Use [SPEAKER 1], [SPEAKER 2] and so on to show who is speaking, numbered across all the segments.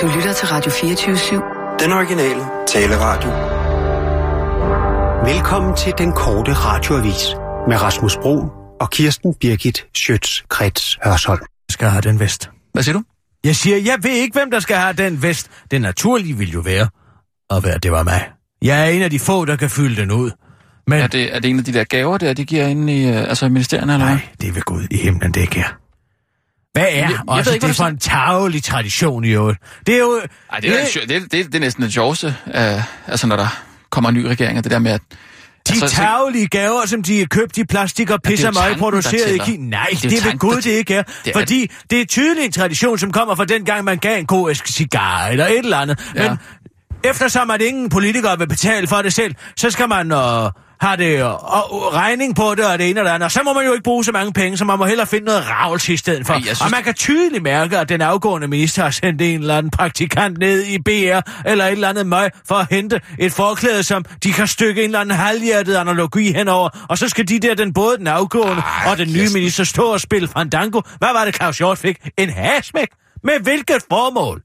[SPEAKER 1] Du lytter til Radio 24-7.
[SPEAKER 2] Den originale taleradio.
[SPEAKER 3] Velkommen til den korte radioavis med Rasmus Bro og Kirsten Birgit Schøtz-Krets Hørsholm.
[SPEAKER 4] skal have den vest.
[SPEAKER 5] Hvad siger du?
[SPEAKER 4] Jeg siger, jeg ved ikke, hvem der skal have den vest. Det naturlige vil jo være, at være, det var mig. Jeg er en af de få, der kan fylde den ud. Men
[SPEAKER 5] Er det, er det en af de der gaver, der de giver inde i øh, altså ministerierne, eller hvad?
[SPEAKER 4] nej, det er ved Gud i himlen, det ikke er. Hvad er
[SPEAKER 5] jeg
[SPEAKER 4] jeg,
[SPEAKER 5] ved
[SPEAKER 4] også
[SPEAKER 5] ikke,
[SPEAKER 4] det for en tavlig tradition i øvrigt? Det er jo...
[SPEAKER 5] Ej, det, er, det, det, det, det er næsten det sjoveste, øh, altså når der kommer en ny regering, og det der med, at...
[SPEAKER 4] De
[SPEAKER 5] altså, så-
[SPEAKER 4] tavlige gaver, som de er købt i plastik og
[SPEAKER 5] det er
[SPEAKER 4] pisser mig
[SPEAKER 5] tanken,
[SPEAKER 4] produceret i. Kina. Nej,
[SPEAKER 5] Det er
[SPEAKER 4] det, det er ved Gud, det ikke er.
[SPEAKER 5] Det er-
[SPEAKER 4] fordi det er tydeligt en tradition, som kommer fra den gang, man gav en æske cigar eller et eller andet.
[SPEAKER 5] Ja.
[SPEAKER 4] Men eftersom at ingen politikere vil betale for det selv, så skal man øh, have det, øh, og regning på det og det ene og det andet. Og så må man jo ikke bruge så mange penge, så man må hellere finde noget ravls i stedet for.
[SPEAKER 5] Ej, synes-
[SPEAKER 4] Og man kan tydeligt mærke, at den afgående minister har sendt en eller anden praktikant ned i BR eller et eller andet møg for at hente et forklæde, som de kan stykke en eller anden halvhjertet analogi henover. Og så skal de der, den både den afgående
[SPEAKER 5] Ej,
[SPEAKER 4] og den nye minister, stå og spille fandango. Hvad var det, Claus Hjort fik? En hasmæk? Med hvilket formål?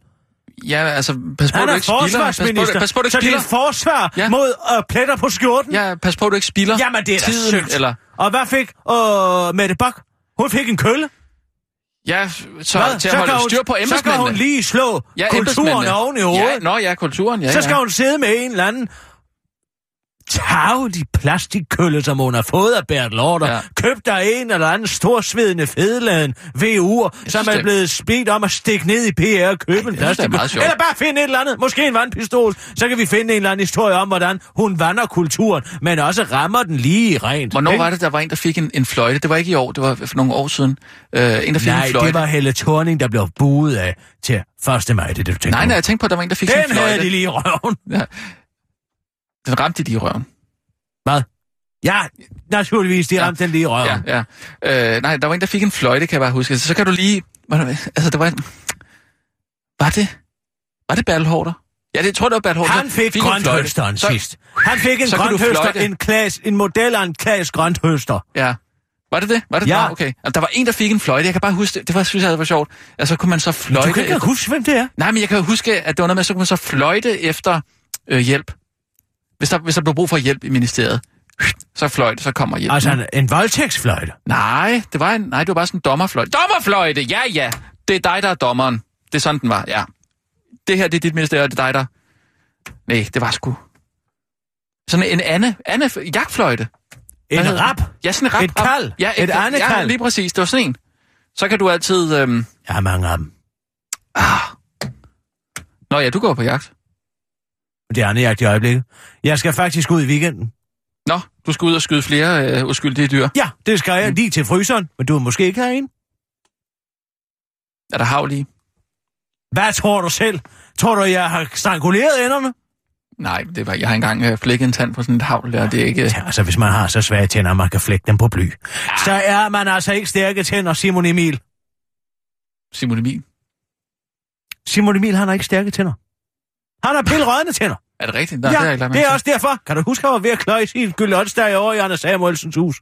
[SPEAKER 5] Ja, altså, pas på,
[SPEAKER 4] Han
[SPEAKER 5] du ikke spilder. Pas på, pas på, du ikke
[SPEAKER 4] så det er et forsvar
[SPEAKER 5] Ja.
[SPEAKER 4] mod øh, pletter på skjorten?
[SPEAKER 5] Ja, pas på, du ikke spilder
[SPEAKER 4] Jamen, det er
[SPEAKER 5] tiden,
[SPEAKER 4] sødt.
[SPEAKER 5] eller...
[SPEAKER 4] Og hvad fik øh, Mette Bak? Hun fik en kølle.
[SPEAKER 5] Ja, så
[SPEAKER 4] Hvad?
[SPEAKER 5] til at holde
[SPEAKER 4] kan hun,
[SPEAKER 5] styr på
[SPEAKER 4] så kan hun
[SPEAKER 5] embedsmændene.
[SPEAKER 4] lige slå
[SPEAKER 5] Ja,
[SPEAKER 4] kulturen
[SPEAKER 5] embedsmændene.
[SPEAKER 4] oven i hovedet.
[SPEAKER 5] Ja, nå ja, kulturen, ja,
[SPEAKER 4] så skal
[SPEAKER 5] ja.
[SPEAKER 4] hun sidde med en eller anden tavlig plastikkølle, som hun har fået af Bert Lorter, ja. Købt af en eller anden storsvedende fedeladen VU'er, som er
[SPEAKER 5] det-
[SPEAKER 4] blevet spidt om at stikke ned i PR og købe en plastikkølle. Eller bare finde et eller andet, måske en vandpistol, så kan vi finde en eller anden historie om, hvordan hun vander kulturen, men også rammer den lige rent.
[SPEAKER 5] Hvornår
[SPEAKER 4] Ikke?
[SPEAKER 5] var det, der var en, der fik en, en fløjte? Det var ikke i år, det var for nogle år siden. Uh, en, der fik
[SPEAKER 4] Nej,
[SPEAKER 5] en fløjte.
[SPEAKER 4] det var Helle Thorning, der blev buet af til 1. maj, det du tænker
[SPEAKER 5] Nej, nej, jeg tænkte på, at der var en, der fik sådan en
[SPEAKER 4] Den
[SPEAKER 5] fløjte.
[SPEAKER 4] havde de lige i røven.
[SPEAKER 5] Ja. Den ramte de lige i røven.
[SPEAKER 4] Hvad? Ja, naturligvis, de
[SPEAKER 5] Ja.
[SPEAKER 4] ramte den lige i røven.
[SPEAKER 5] Ja, ja. Øh, nej, der var en, der fik en fløjte, kan jeg bare huske. Så, så kan du lige... Det, altså, det var... en- Var det... Var det Bertel Hårder? Ja, det jeg tror det var Bertel Hårder.
[SPEAKER 4] Han fik
[SPEAKER 5] en fløjte.
[SPEAKER 4] grønthøsteren
[SPEAKER 5] Så-
[SPEAKER 4] sidst. Han fik en grønthøster, en, klass, en model af en klass grønthøster.
[SPEAKER 5] Ja. Var det det? Var det
[SPEAKER 4] Ja.
[SPEAKER 5] Nå, okay. Altså, der var en, der fik en fløjte. Jeg kan bare huske det. Det var, synes jeg, det var sjovt. Altså, så kunne man så fløjte...
[SPEAKER 4] Du kan ikke
[SPEAKER 5] efter...
[SPEAKER 4] huske, hvem det er.
[SPEAKER 5] Nej, men jeg kan huske, at det var noget med, så kunne man så fløjte efter øh, hjælp. Hvis der, hvis der blev brug for hjælp i ministeriet, så fløjte, så kommer hjælp.
[SPEAKER 4] Altså en, en voldtægtsfløjte.
[SPEAKER 5] Nej, det var en, nej, det var bare sådan en dommerfløjte. Dommerfløjte! Ja, ja. Det er dig, der er dommeren. Det er sådan, den var, ja. Det her, det er dit ministerie, det er dig, der... Nej, det var sgu... Sådan en Anne, Anne jagtfløjte.
[SPEAKER 4] En rap.
[SPEAKER 5] Ja, sådan en rap.
[SPEAKER 4] Et kald.
[SPEAKER 5] Ja,
[SPEAKER 4] Et andekald.
[SPEAKER 5] Ja, lige præcis. Det var sådan en. Så kan du altid... Øhm...
[SPEAKER 4] Ja, mange af dem.
[SPEAKER 5] Ah. Nå ja, du går på jagt.
[SPEAKER 4] Det er andet i øjeblikket. Jeg skal faktisk ud i weekenden.
[SPEAKER 5] Nå, du skal ud og skyde flere øh, uskyldige dyr.
[SPEAKER 4] Ja, det skal jeg lige til fryseren, men du vil måske ikke en.
[SPEAKER 5] Er der havl i?
[SPEAKER 4] Hvad tror du selv? Tror du, jeg har stranguleret enderne?
[SPEAKER 5] Nej, det var, jeg har engang øh, flækket en tand på sådan et havl der. Det er ikke...
[SPEAKER 4] Ja, altså, hvis man har så svage tænder, at man kan flække dem på bly, så er man altså ikke stærke tænder, Simon Emil.
[SPEAKER 5] Simon Emil.
[SPEAKER 4] Simon Emil, han har ikke stærke tænder. Han har pilrødne tænder.
[SPEAKER 5] Er det rigtigt? Nå,
[SPEAKER 4] ja,
[SPEAKER 5] jeg ikke lagt
[SPEAKER 4] det er også derfor. Kan du huske, at han var ved at kløje sin gyldåndsdag over i Anders Samuelsens hus?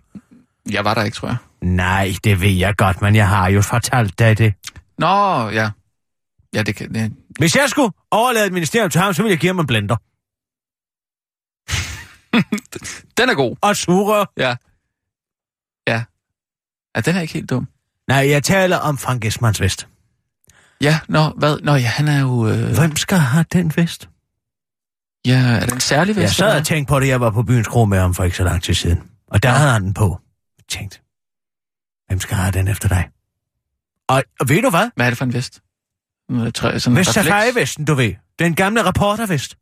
[SPEAKER 5] Jeg var der ikke, tror jeg.
[SPEAKER 4] Nej, det ved jeg godt, men jeg har jo fortalt dig det.
[SPEAKER 5] Nå, ja. Ja, det kan... Det...
[SPEAKER 4] Hvis jeg skulle overlade et ministerium til ham, så ville jeg give ham en blender.
[SPEAKER 5] Den er god.
[SPEAKER 4] Og sugerør.
[SPEAKER 5] Ja. Ja. Ja, den er ikke helt dum.
[SPEAKER 4] Nej, jeg taler om Frank Esmans vest.
[SPEAKER 5] Ja, nå, hvad? Nå, ja, han er jo... Øh...
[SPEAKER 4] Hvem skal have den vest?
[SPEAKER 5] Ja, er det en særlig vest?
[SPEAKER 4] Jeg sad og tænkte på det, jeg var på byens kro med ham for ikke så lang tid siden. Og der
[SPEAKER 5] Ja.
[SPEAKER 4] havde han den på. Jeg tænkte, hvem skal have den efter dig? Og, og ved du hvad?
[SPEAKER 5] hvad? Er det for en vest? Træ, sådan
[SPEAKER 4] Vest? Safari-vesten, du ved. Den gamle reportervest.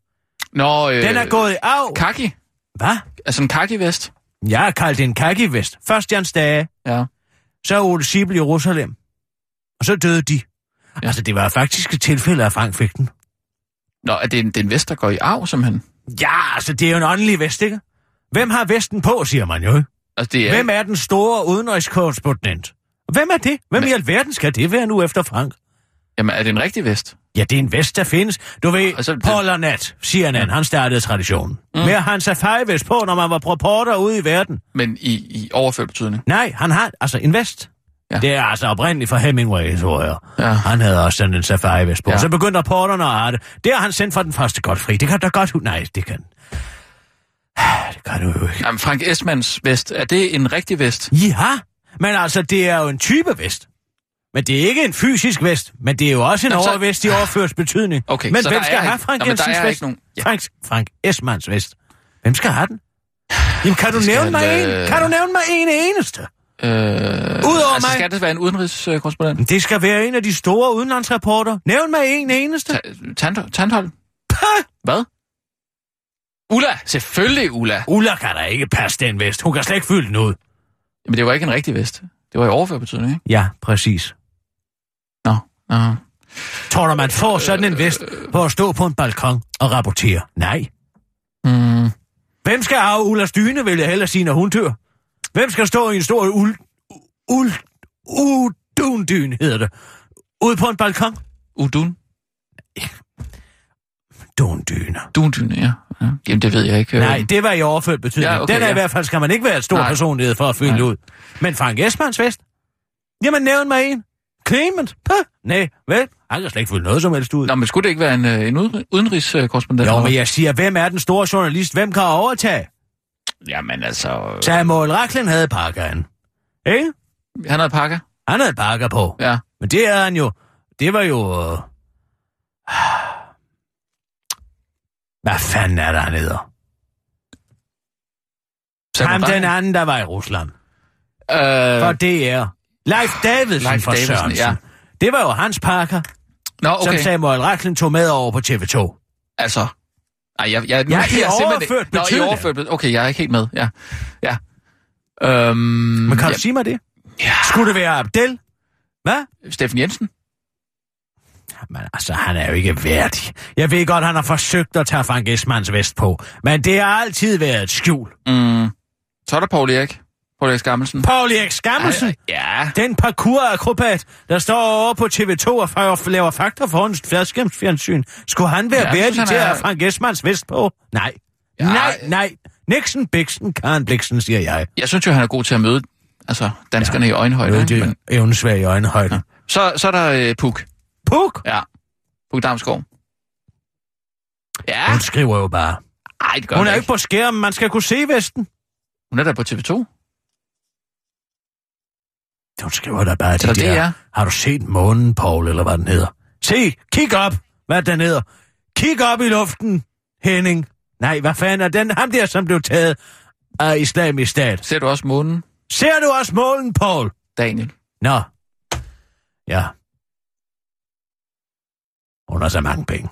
[SPEAKER 5] Nå, øh...
[SPEAKER 4] Den er gået af.
[SPEAKER 5] Kaki?
[SPEAKER 4] Hvad?
[SPEAKER 5] Altså en kaki-vest?
[SPEAKER 4] Jeg har kaldt det en kaki-vest. Først Jans Dage,
[SPEAKER 5] Ja.
[SPEAKER 4] så Ole Sibel i Jerusalem. Og så døde de.
[SPEAKER 5] Ja.
[SPEAKER 4] Altså, det var faktisk et tilfælde, at Frank fik den.
[SPEAKER 5] Nå, er det en, det er en vest, der går i arv, simpelthen?
[SPEAKER 4] Ja, altså, det er jo en åndelig vest, ikke? Hvem har vesten på, siger man jo.
[SPEAKER 5] Altså, det er...
[SPEAKER 4] Hvem er den store udenrigskorrespondent? Hvem er det? Hvem
[SPEAKER 5] Men-
[SPEAKER 4] i alverden skal det være nu efter Frank?
[SPEAKER 5] Jamen, er det en rigtig vest?
[SPEAKER 4] Ja, det er en vest, der findes. Du ved,
[SPEAKER 5] Altså, det-
[SPEAKER 4] Paul Arnett, CNN, han startede traditionen. Mm. Med at safari-vest på, når man var reporter ude i verden.
[SPEAKER 5] Men i, i overført betydning?
[SPEAKER 4] Nej, han har altså en vest.
[SPEAKER 5] Ja.
[SPEAKER 4] Det er altså oprindeligt fra Hemingway, tror jeg.
[SPEAKER 5] Ja.
[SPEAKER 4] Han havde også sådan en safari-vest på.
[SPEAKER 5] Ja.
[SPEAKER 4] Så begyndte rapporterne at have det. Det har han sendt fra den første godt fri. Det kan da godt... Nej, det kan... Det kan du jo ikke.
[SPEAKER 5] Jamen, Frank Esmans vest, er det en rigtig vest?
[SPEAKER 4] Ja, men altså, det er jo en type vest. Men det er ikke en fysisk vest, men det er jo også en
[SPEAKER 5] Jamen, så-
[SPEAKER 4] overvest i overført betydning.
[SPEAKER 5] Okay,
[SPEAKER 4] men
[SPEAKER 5] så
[SPEAKER 4] hvem
[SPEAKER 5] der
[SPEAKER 4] skal
[SPEAKER 5] er
[SPEAKER 4] have
[SPEAKER 5] ikke-
[SPEAKER 4] Frank
[SPEAKER 5] er
[SPEAKER 4] vest?
[SPEAKER 5] ikke nogen- ja.
[SPEAKER 4] Frank, Frank Esmans vest. Hvem skal have den? Jamen, kan du
[SPEAKER 5] Det skal
[SPEAKER 4] nævne mig en?
[SPEAKER 5] øh,
[SPEAKER 4] Kan du nævne mig en eneste?
[SPEAKER 5] Øh,
[SPEAKER 4] Udover
[SPEAKER 5] altså,
[SPEAKER 4] mig.
[SPEAKER 5] skal det være en udenrigskorrespondent?
[SPEAKER 4] Det skal være en af de store udenlandsreporter. Nævn mig en eneste.
[SPEAKER 5] Ta- Tand- Tandholm? Hvad? Ulla! Selvfølgelig Ulla!
[SPEAKER 4] Ulla kan da ikke passe den vest. Hun kan slet ikke fylde den ud.
[SPEAKER 5] Men det var ikke en rigtig vest. Det var i overført betydning, ikke?
[SPEAKER 4] Ja, præcis.
[SPEAKER 5] Nå, nå.
[SPEAKER 4] Tror du, man får sådan en vest på at stå på en balkon og rapportere? Nej.
[SPEAKER 5] Mm,
[SPEAKER 4] Hvem skal have Ullas dyne, vil jeg hellere sige, når hun dør? Hvem skal stå i en stor ul... ul... udundyne, hedder det. Ude på en balkon?
[SPEAKER 5] Udun?
[SPEAKER 4] Dundyne.
[SPEAKER 5] Dundyne, ja. ja. Jamen, det ved jeg ikke.
[SPEAKER 4] Nej, det var i overført betydning.
[SPEAKER 5] Ja,
[SPEAKER 4] Ja,
[SPEAKER 5] okay,
[SPEAKER 4] Den er
[SPEAKER 5] ja.
[SPEAKER 4] i hvert fald, skal man ikke være et stor
[SPEAKER 5] Nej.
[SPEAKER 4] personlighed for at fylde
[SPEAKER 5] Nej.
[SPEAKER 4] ud. Men Frank Esmans vest? Jamen, nævn mig en. Clement? Nej, vel? Han kan slet ikke fylde noget som helst ud.
[SPEAKER 5] Nå, men skulle det ikke være en, øh, en uden- udenrigskorrespondent?
[SPEAKER 4] Jo, men jeg siger, hvem er den store journalist? Hvem kan overtage?
[SPEAKER 5] Jamen, altså...
[SPEAKER 4] Samuel Raklen havde pakkeren. Ikke?
[SPEAKER 5] Han havde pakker.
[SPEAKER 4] Han havde pakker på.
[SPEAKER 5] Ja.
[SPEAKER 4] Men det er han jo... Det var jo... Øh... Hvad fanden er der, han hedder? Ham den anden, der var i Rusland.
[SPEAKER 5] Øh,
[SPEAKER 4] For DR. Leif Davidsen
[SPEAKER 5] Leif
[SPEAKER 4] for
[SPEAKER 5] Davidsen,
[SPEAKER 4] Sørensen.
[SPEAKER 5] ja.
[SPEAKER 4] Det var jo hans pakker,
[SPEAKER 5] Nå,
[SPEAKER 4] okay. som. Samuel Raklen tog med over på TV2.
[SPEAKER 5] Altså... Ej, jeg, jeg, nu,
[SPEAKER 4] Ja, i
[SPEAKER 5] jeg er
[SPEAKER 4] overført
[SPEAKER 5] Nå, i overført betydning. Okay, jeg er ikke helt med. Ja. Ja. Øhm,
[SPEAKER 4] Men kan
[SPEAKER 5] ja,
[SPEAKER 4] du sige mig det?
[SPEAKER 5] Ja.
[SPEAKER 4] Skulle det være Abdel? Hvad?
[SPEAKER 5] Steffen Jensen?
[SPEAKER 4] Men altså, han er jo ikke værdig. Jeg ved godt, han har forsøgt at tage Frank Esmans vest på, men det har altid været et skjul.
[SPEAKER 5] Mm. Så er der Paul Erik. Paul Erik Skammelsen.
[SPEAKER 4] Paul Erik Skammelsen,
[SPEAKER 5] Ja.
[SPEAKER 4] den parkourakrobat, der står over på TV2 og laver fakta for hans fjernsyn. Skulle han være
[SPEAKER 5] Ja,
[SPEAKER 4] værdig
[SPEAKER 5] synes,
[SPEAKER 4] til at
[SPEAKER 5] er-
[SPEAKER 4] Frank Esmans vest på? Nej.
[SPEAKER 5] Ja.
[SPEAKER 4] Nej, nej. Nixon, Bixen, Karen Bliksen, siger jeg.
[SPEAKER 5] Jeg synes jo, han er god til at møde altså, danskerne ja. i øjenhøjde.
[SPEAKER 4] Det er
[SPEAKER 5] Men,
[SPEAKER 4] evnesvag i øjenhøjde. Ja.
[SPEAKER 5] så, så er der øh, Puk.
[SPEAKER 4] Puk!
[SPEAKER 5] Ja. Puk Damsgaard. Ja.
[SPEAKER 4] Hun skriver jo bare.
[SPEAKER 5] Ej, det gør
[SPEAKER 4] Hun er
[SPEAKER 5] ikke
[SPEAKER 4] på skærmen, man skal kunne se vesten.
[SPEAKER 5] Hun er der på TV2.
[SPEAKER 4] Hun skriver da bare
[SPEAKER 5] Så
[SPEAKER 4] de
[SPEAKER 5] det
[SPEAKER 4] der.
[SPEAKER 5] er-
[SPEAKER 4] Har du set månen, Paul, eller hvad den hedder? Se, kig op, hvad den hedder. Kig op i luften, Henning. Nej, hvad fanden er den? Ham der, som blev taget af islamisk stat.
[SPEAKER 5] Ser du også månen,
[SPEAKER 4] Ser du også månen, Paul?
[SPEAKER 5] Daniel?
[SPEAKER 4] Nå. Ja. Hun har så mange penge.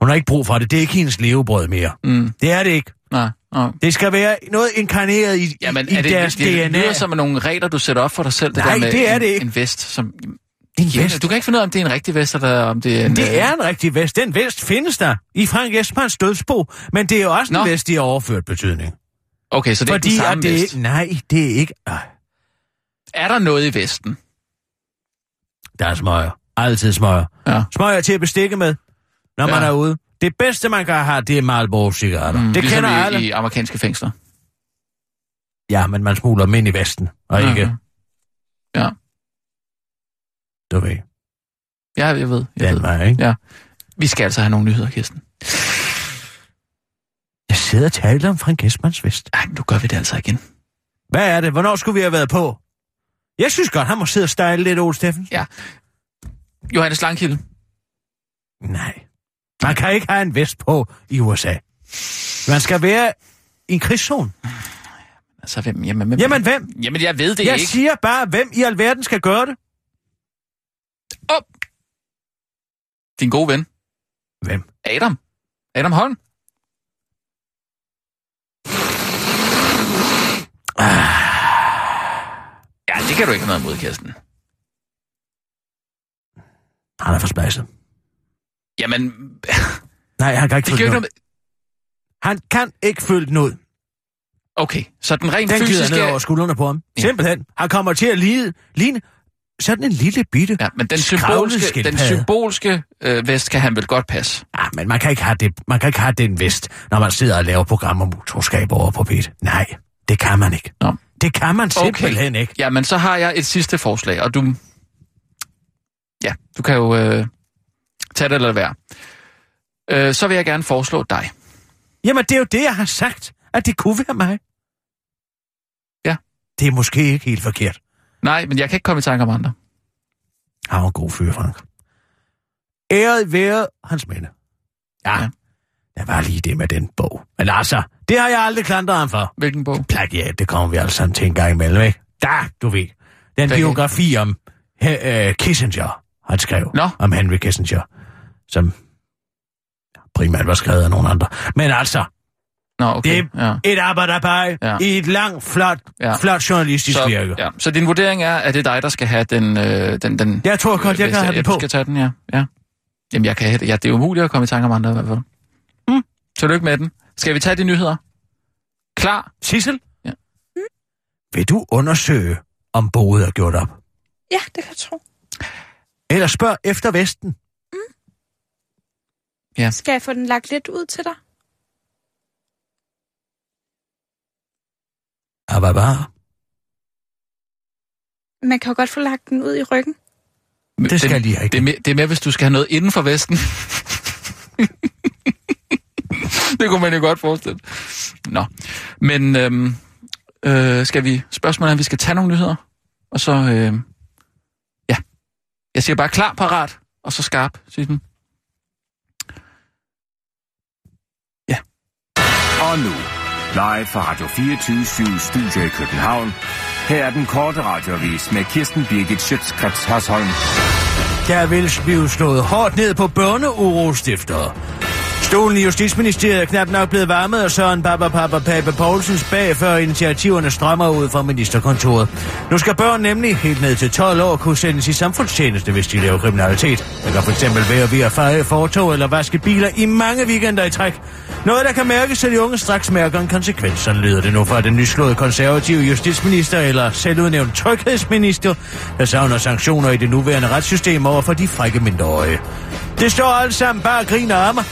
[SPEAKER 4] Hun har ikke brug for det. Det er ikke hendes levebrød mere.
[SPEAKER 5] Mm.
[SPEAKER 4] Det er det ikke.
[SPEAKER 5] Nej, nej.
[SPEAKER 4] Det skal være noget inkarneret i,
[SPEAKER 5] Jamen,
[SPEAKER 4] i
[SPEAKER 5] er det,
[SPEAKER 4] deres
[SPEAKER 5] det, det
[SPEAKER 4] DNA.
[SPEAKER 5] lyder som nogle regler, du sætter op for dig selv. Det
[SPEAKER 4] Nej,
[SPEAKER 5] der med
[SPEAKER 4] det er
[SPEAKER 5] en,
[SPEAKER 4] det ikke.
[SPEAKER 5] En vest, som...
[SPEAKER 4] En
[SPEAKER 5] Ja,
[SPEAKER 4] vest.
[SPEAKER 5] Du kan ikke finde ud af, om det er en rigtig vest, eller om det er en...
[SPEAKER 4] Det
[SPEAKER 5] øh,
[SPEAKER 4] er en rigtig vest. Den vest findes der i Frank Esmans dødsbo, men det er jo også en
[SPEAKER 5] Nå.
[SPEAKER 4] vest i overført betydning.
[SPEAKER 5] Okay, så det er
[SPEAKER 4] Fordi
[SPEAKER 5] ikke den samme
[SPEAKER 4] det
[SPEAKER 5] vest.
[SPEAKER 4] nej, det er ikke... Øh,
[SPEAKER 5] Er der noget i vesten?
[SPEAKER 4] der er smøger. Altid smøger.
[SPEAKER 5] Ja.
[SPEAKER 4] Smøger til at bestikke med, når
[SPEAKER 5] Ja.
[SPEAKER 4] man er ude. Det bedste, man kan have, det er Marlboro-cigaretter. Mm, det
[SPEAKER 5] ligesom
[SPEAKER 4] kender
[SPEAKER 5] i,
[SPEAKER 4] alle.
[SPEAKER 5] i amerikanske fængsler.
[SPEAKER 4] Ja, men man smugler dem ind i vesten, og ikke,
[SPEAKER 5] Mhm. Ja.
[SPEAKER 4] du ved,
[SPEAKER 5] Ja, jeg ved. Jeg
[SPEAKER 4] den
[SPEAKER 5] ved.
[SPEAKER 4] vej, ikke?
[SPEAKER 5] Ja. Vi skal altså have nogle nyheder, Kirsten.
[SPEAKER 4] Jeg sidder og taler om Frank Esmans vest.
[SPEAKER 5] Ej, nu gør vi det altså igen.
[SPEAKER 4] Hvad er det? Hvornår skulle vi have været på? Jeg synes godt, han må sidde og style lidt, Ole Steffen.
[SPEAKER 5] Johannes Langkilde.
[SPEAKER 4] Nej. Man kan ikke have en vest på i USA. Man skal være i en krigszone.
[SPEAKER 5] Altså, hvem? Jamen, hvem?
[SPEAKER 4] Jamen, hvem?
[SPEAKER 5] Jamen, jeg ved det
[SPEAKER 4] Jeg
[SPEAKER 5] ikke.
[SPEAKER 4] siger bare, hvem i alverden skal gøre det?
[SPEAKER 5] Op! Din gode ven.
[SPEAKER 4] Hvem?
[SPEAKER 5] Adam. Adam Holm. Ja, det kan du ikke have noget imod, Kirsten.
[SPEAKER 4] Han er for spejset.
[SPEAKER 5] Jamen,
[SPEAKER 4] Nej, han kan ikke følge den ud. Han kan ikke følge den ud.
[SPEAKER 5] Okay, så den rent
[SPEAKER 4] Den
[SPEAKER 5] fysiske...
[SPEAKER 4] ned over skuldrene på ham.
[SPEAKER 5] Ja.
[SPEAKER 4] Simpelthen. Han kommer til at ligne, ligne sådan en lille bitte.
[SPEAKER 5] Ja, men den symbolske, den symbolske øh, vest kan han vel godt passe.
[SPEAKER 4] Ja, men man kan, ikke have det, man kan ikke have den vest, når man sidder og laver programmer om utroskab over på beat. Nej, det kan man ikke.
[SPEAKER 5] Nå.
[SPEAKER 4] Det kan man simpelthen ikke.
[SPEAKER 5] Jamen, så har jeg et sidste forslag, og du... Ja, du kan jo øh, tage det eller være. Øh, så vil jeg gerne foreslå dig.
[SPEAKER 4] Jamen, det er jo det, jeg har sagt, at det kunne være mig.
[SPEAKER 5] Ja.
[SPEAKER 4] Det er måske ikke helt forkert.
[SPEAKER 5] Nej, men jeg kan ikke komme i tanke om andre.
[SPEAKER 4] Han var en god fyr, Frank. Æret være hans minde. Ja,
[SPEAKER 5] Ja.
[SPEAKER 4] ja, der var lige det med den bog. Men altså, det har jeg aldrig klandret ham for.
[SPEAKER 5] Hvilken bog?
[SPEAKER 4] Plagiat, det kommer vi alle sammen til en gang imellem, ikke? Da, du ved. Den
[SPEAKER 5] Plagiat.
[SPEAKER 4] biografi om he, øh, Kissinger, han skrev.
[SPEAKER 5] Nå.
[SPEAKER 4] Om Henry Kissinger, som primært var skrevet af nogle andre. Men altså,
[SPEAKER 5] Nå, okay.
[SPEAKER 4] det er
[SPEAKER 5] ja.
[SPEAKER 4] et arbejderbej
[SPEAKER 5] Ja.
[SPEAKER 4] i et langt, flot,
[SPEAKER 5] Ja.
[SPEAKER 4] flot journalistisk
[SPEAKER 5] Så,
[SPEAKER 4] virke.
[SPEAKER 5] ja. så din vurdering er, at det er dig, der skal have den... Øh, den, den
[SPEAKER 4] Jeg tror godt, jeg
[SPEAKER 5] øh,
[SPEAKER 4] kan have den på.
[SPEAKER 5] skal tage den, ja. ja. Jamen, jeg kan have det. Ja, det er umuligt at komme i tanke om andre i hvert fald.
[SPEAKER 4] Mm.
[SPEAKER 5] Tillykke med den. Skal vi tage de nyheder? Klar?
[SPEAKER 4] Sissel?
[SPEAKER 5] Ja.
[SPEAKER 4] Vil du undersøge, om boet er gjort op?
[SPEAKER 6] Ja, det kan jeg tro.
[SPEAKER 4] Eller spørg efter Vesten?
[SPEAKER 6] Skal jeg få den lagt lidt ud til dig?
[SPEAKER 4] Ababa.
[SPEAKER 6] Man kan jo godt få lagt den ud i ryggen.
[SPEAKER 4] Det skal de ikke.
[SPEAKER 5] Det er, mere, det er mere, hvis du skal have noget inden for Vesten. det kunne man jo godt forestille. Nå, men øhm, øh, skal vi... Spørgsmålet er, om vi skal tage nogle nyheder. Og så... Øh, ja. Jeg siger bare klar, parat, og så skarp, siger den.
[SPEAKER 7] Og nu, live fra Radio 24 Studio i København. Her er den korte radiovis med Kirsten Birgit Schøtzgrads Hasholm.
[SPEAKER 4] Der vil blive slået hårdt ned på børneurostiftere. Stolen i Justitsministeriet er knap nok blevet varmet, og Søren Papa Papa Pape Poulsens bag, før initiativerne strømmer ud fra ministerkontoret. Nu skal børn nemlig helt ned til 12 år kunne sendes i samfundstjeneste, hvis de laver kriminalitet. Det kan fx være ved at feje fortog eller vaske biler i mange weekender i træk. Noget, der kan mærkes, så de unge straks mærker en konsekvens. Sådan lyder det nu fra den nyslåede konservative justitsminister eller selvudnævnt tryghedsminister, der savner sanktioner i det nuværende retssystem over for de frække mindreårige. Det står alt sammen bare og griner af mig.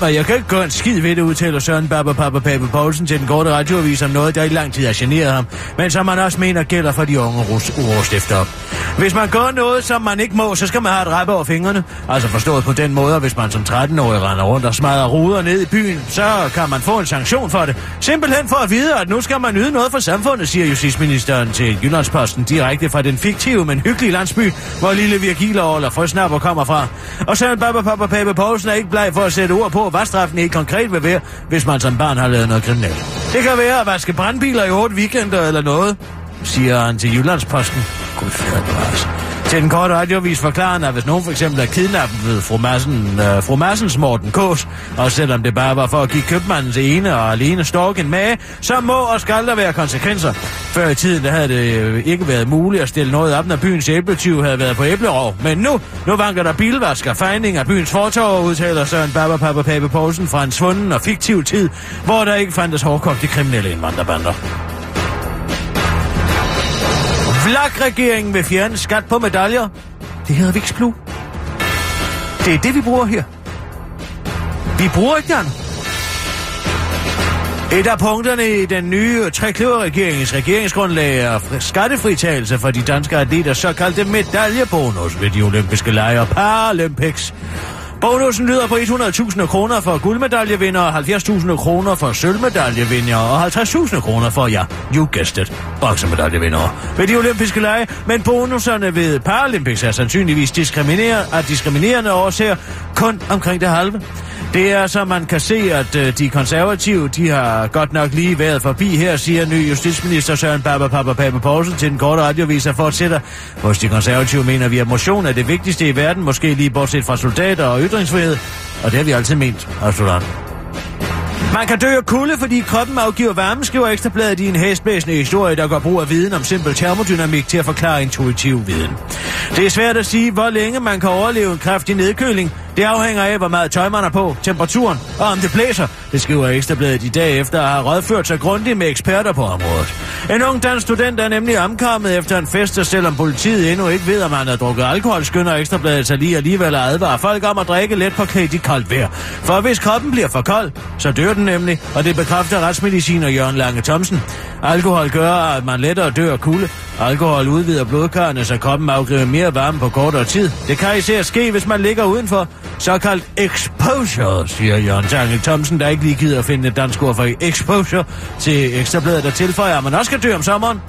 [SPEAKER 4] Og jeg kan ikke gøre en skid ved det, udtaler Søren Baba Papa Pape Poulsen til den korte radioavis om noget, der i lang tid har generet ham, men som man også mener gælder for de unge urostiftere. Hvis man gør noget, som man ikke må, så skal man have et rap over fingrene. Altså forstået på den måde, at hvis man som 13-årig render rundt og smadrer ruder ned i byen, så kan man få en sanktion for det. Simpelthen for at vide, at nu skal man yde noget for samfundet, siger justitsministeren til Jyllandsposten direkte fra den fiktive, men hyggelige landsby, hvor lille Virgil og Ola Frøsnapper kommer fra. Og Søren Baba Papa Pape Poulsen er ikke bleg for at sætte ord på, hvad straffen helt konkret vil være, hvis man som barn har lavet noget kriminelt. Det kan være at vaske brandbiler i otte weekender eller noget, siger han til Jyllandsposten. Gud altså. Til den korte radiovis forklarer han, at hvis nogen for eksempel er kidnappet ved fru, Madsen, øh, fru Madsens Morten Kås, og selvom det bare var for at give købmandens ene og alene storken med, så må og skal der være konsekvenser. Før i tiden der havde det øh, ikke været muligt at stille noget op, når byens æbletyv havde været på æblerov. Men nu, nu vanker der bilvask og fejning af byens fortov, udtaler Søren Baba Papa Pape Poulsen fra en svunden og fiktiv tid, hvor der ikke fandtes hårdkogte kriminelle indvandrerbander. Vlak-regeringen vil fjerne skat på medaljer. Det hedder Vixplu. Det er det, vi bruger her. Vi bruger ikke det. Et af punkterne i den nye trekløverregeringens regeringsgrundlag er skattefritagelse for de danske atleters såkaldte medaljebonus ved de olympiske lege og Paralympics. Bonusen lyder på 100.000 kroner for guldmedaljevinder, 70.000 kroner for sølvmedaljevinder og 50.000 kroner for, ja, you guessed it, boksemedaljevinder ved de olympiske lege. Men bonuserne ved Paralympics er sandsynligvis diskriminerende, af diskriminerende årsager kun omkring det halve. Det er så, man kan se, at øh, de konservative, de har godt nok lige været forbi her, siger ny justitsminister Søren Papa Papa Pape Poulsen til den korte radiovis og fortsætter. Hos de konservative mener vi, at motion er det vigtigste i verden, måske lige bortset fra soldater og ytringsfrihed. Og det har vi altid ment, afslutter. Man kan dø af kulde, fordi kroppen afgiver varme, skriver Ekstrabladet i en hæsblæsende historie, der går brug af viden om simpel termodynamik til at forklare intuitiv viden. Det er svært at sige, hvor længe man kan overleve en kraftig nedkøling, det afhænger af, hvor meget tøj man er på, temperaturen og om det blæser. Det skriver Ekstrabladet i dag efter at have rådført sig grundigt med eksperter på området. En ung dansk student er nemlig omkommet efter en fest, og selvom politiet endnu ikke ved, om han har drukket alkohol, skynder Ekstrabladet sig lige alligevel at advare folk om at drikke let på klædt i koldt vejr. For hvis kroppen bliver for kold, så dør den nemlig, og det bekræfter retsmediciner Jørgen Lange Thomsen. Alkohol gør, at man lettere dør af kulde. Alkohol udvider blodkarrene, så kroppen afgiver mere varme på kortere tid. Det kan især ske, hvis man ligger udenfor. Såkaldt exposure, siger Jørgen Lange Thomsen, der ikke lige gider at finde et dansk ord for exposure til Ekstrabladet, der tilføjer, at man også kan dø om sommeren.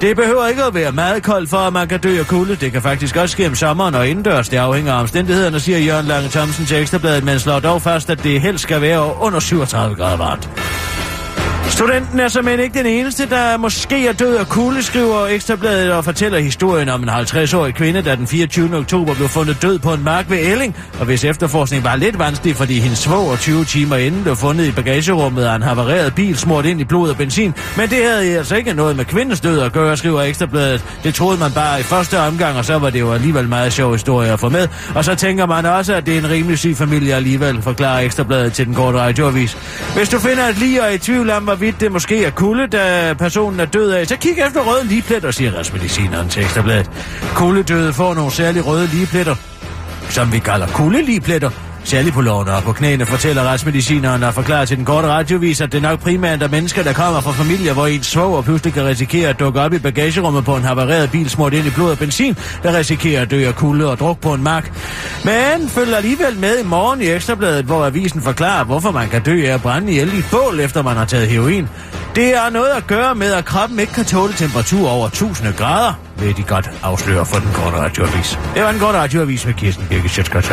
[SPEAKER 4] Det behøver ikke at være meget koldt for, at man kan dø af kulde. Det kan faktisk også ske om sommeren og indendørs. Det afhænger af omstændighederne, siger Jørgen Lange Thomsen til Ekstrabladet, men slår dog fast, at det helst skal være under 37 grader varmt. Studenten er simpelthen ikke den eneste, der måske er død af kulde, skriver Ekstrabladet og fortæller historien om en 50-årig kvinde, der den 24. oktober blev fundet død på en mark ved Elling, og hvis efterforskning var lidt vanskelig, fordi hendes svoger 20 timer inden blev fundet i bagagerummet af en havareret bil smurt ind i blod og benzin. Men det havde altså ikke noget med kvindens død at gøre, skriver Ekstrabladet. Det troede man bare i første omgang, og så var det jo alligevel meget sjov historie at få med. Og så tænker man også, at det er en rimelig syg familie alligevel, forklarer Ekstrabladet til den korte radioavis. Hvis du finder et lige og i tvivl om, hvorvidt det måske er kulde, da personen er død af, så kig efter røde ligepletter, siger retsmedicineren til Ekstrabladet. Kuldedøde får nogle særlige røde ligepletter, som vi kalder kuldeligepletter. Særligt på lårene og på knæene, fortæller retsmedicineren og forklarer til den korte radiovis, at det nok primært er mennesker, der kommer fra familier, hvor ens svoger pludselig kan risikere at dukke op i bagagerummet på en havareret bil smurt ind i blod og benzin, der risikerer at dø af kulde og druk på en mark. Men følger alligevel med i morgen i Ekstrabladet, hvor avisen forklarer, hvorfor man kan dø af at brænde ihjel i et bål, efter man har taget heroin. Det har noget at gøre med, at kroppen ikke kan tåle temperatur over 1000 grader, vil de godt afsløre for den korte radioavis. Det var den korte radioavis med Kirsten Birke Sjætskrets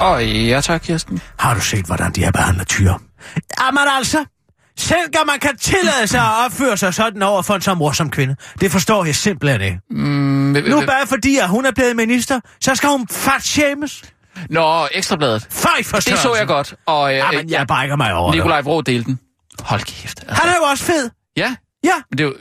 [SPEAKER 5] Og ja tak, Kirsten.
[SPEAKER 4] Har du set, hvordan de har behandlet tyre? Jamen altså, selv kan man kan tillade sig at opføre sig sådan over for en så morsom kvinde. Det forstår jeg simpelthen ikke.
[SPEAKER 5] Mm,
[SPEAKER 4] Nu bare fordi, at hun er blevet minister, så skal hun fatshames.
[SPEAKER 5] Nå, Ekstrabladet.
[SPEAKER 4] Fej for
[SPEAKER 5] Det så jeg godt. Og øh,
[SPEAKER 4] Jamen, jeg brækker mig over.
[SPEAKER 5] Nikolaj Vrå delte den. Hold kæft. Altså.
[SPEAKER 4] Han er jo også fed.
[SPEAKER 5] Ja,
[SPEAKER 4] Ja,
[SPEAKER 5] men det er jo...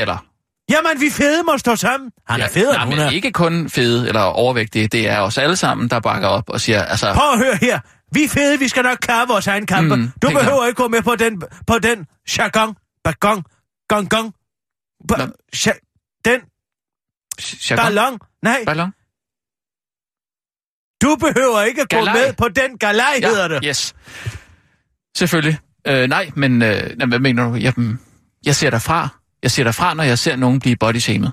[SPEAKER 5] Eller...
[SPEAKER 4] jamen vi fede må stå sammen. Han er federe,
[SPEAKER 5] Nej,
[SPEAKER 4] hun er.
[SPEAKER 5] ikke kun fede eller overvægtige. Det er os alle sammen, der bakker op og siger, altså...
[SPEAKER 4] Prøv at høre her. Vi er fede, vi skal nok klare vores egen kampe.
[SPEAKER 5] Mm,
[SPEAKER 4] du behøver
[SPEAKER 5] klart.
[SPEAKER 4] ikke gå med på den, på den jargon, bagon, gong, gong, ba, den
[SPEAKER 5] Jargon.
[SPEAKER 4] ballon. Nej,
[SPEAKER 5] Ballon.
[SPEAKER 4] du behøver ikke gå
[SPEAKER 5] Galej.
[SPEAKER 4] med på den galej, ja. hedder det.
[SPEAKER 5] Yes. Selvfølgelig. Øh, nej, men øh, hvad mener du? Jeg, jeg ser derfra. Jeg ser derfra, når jeg ser nogen blive bodyshamed.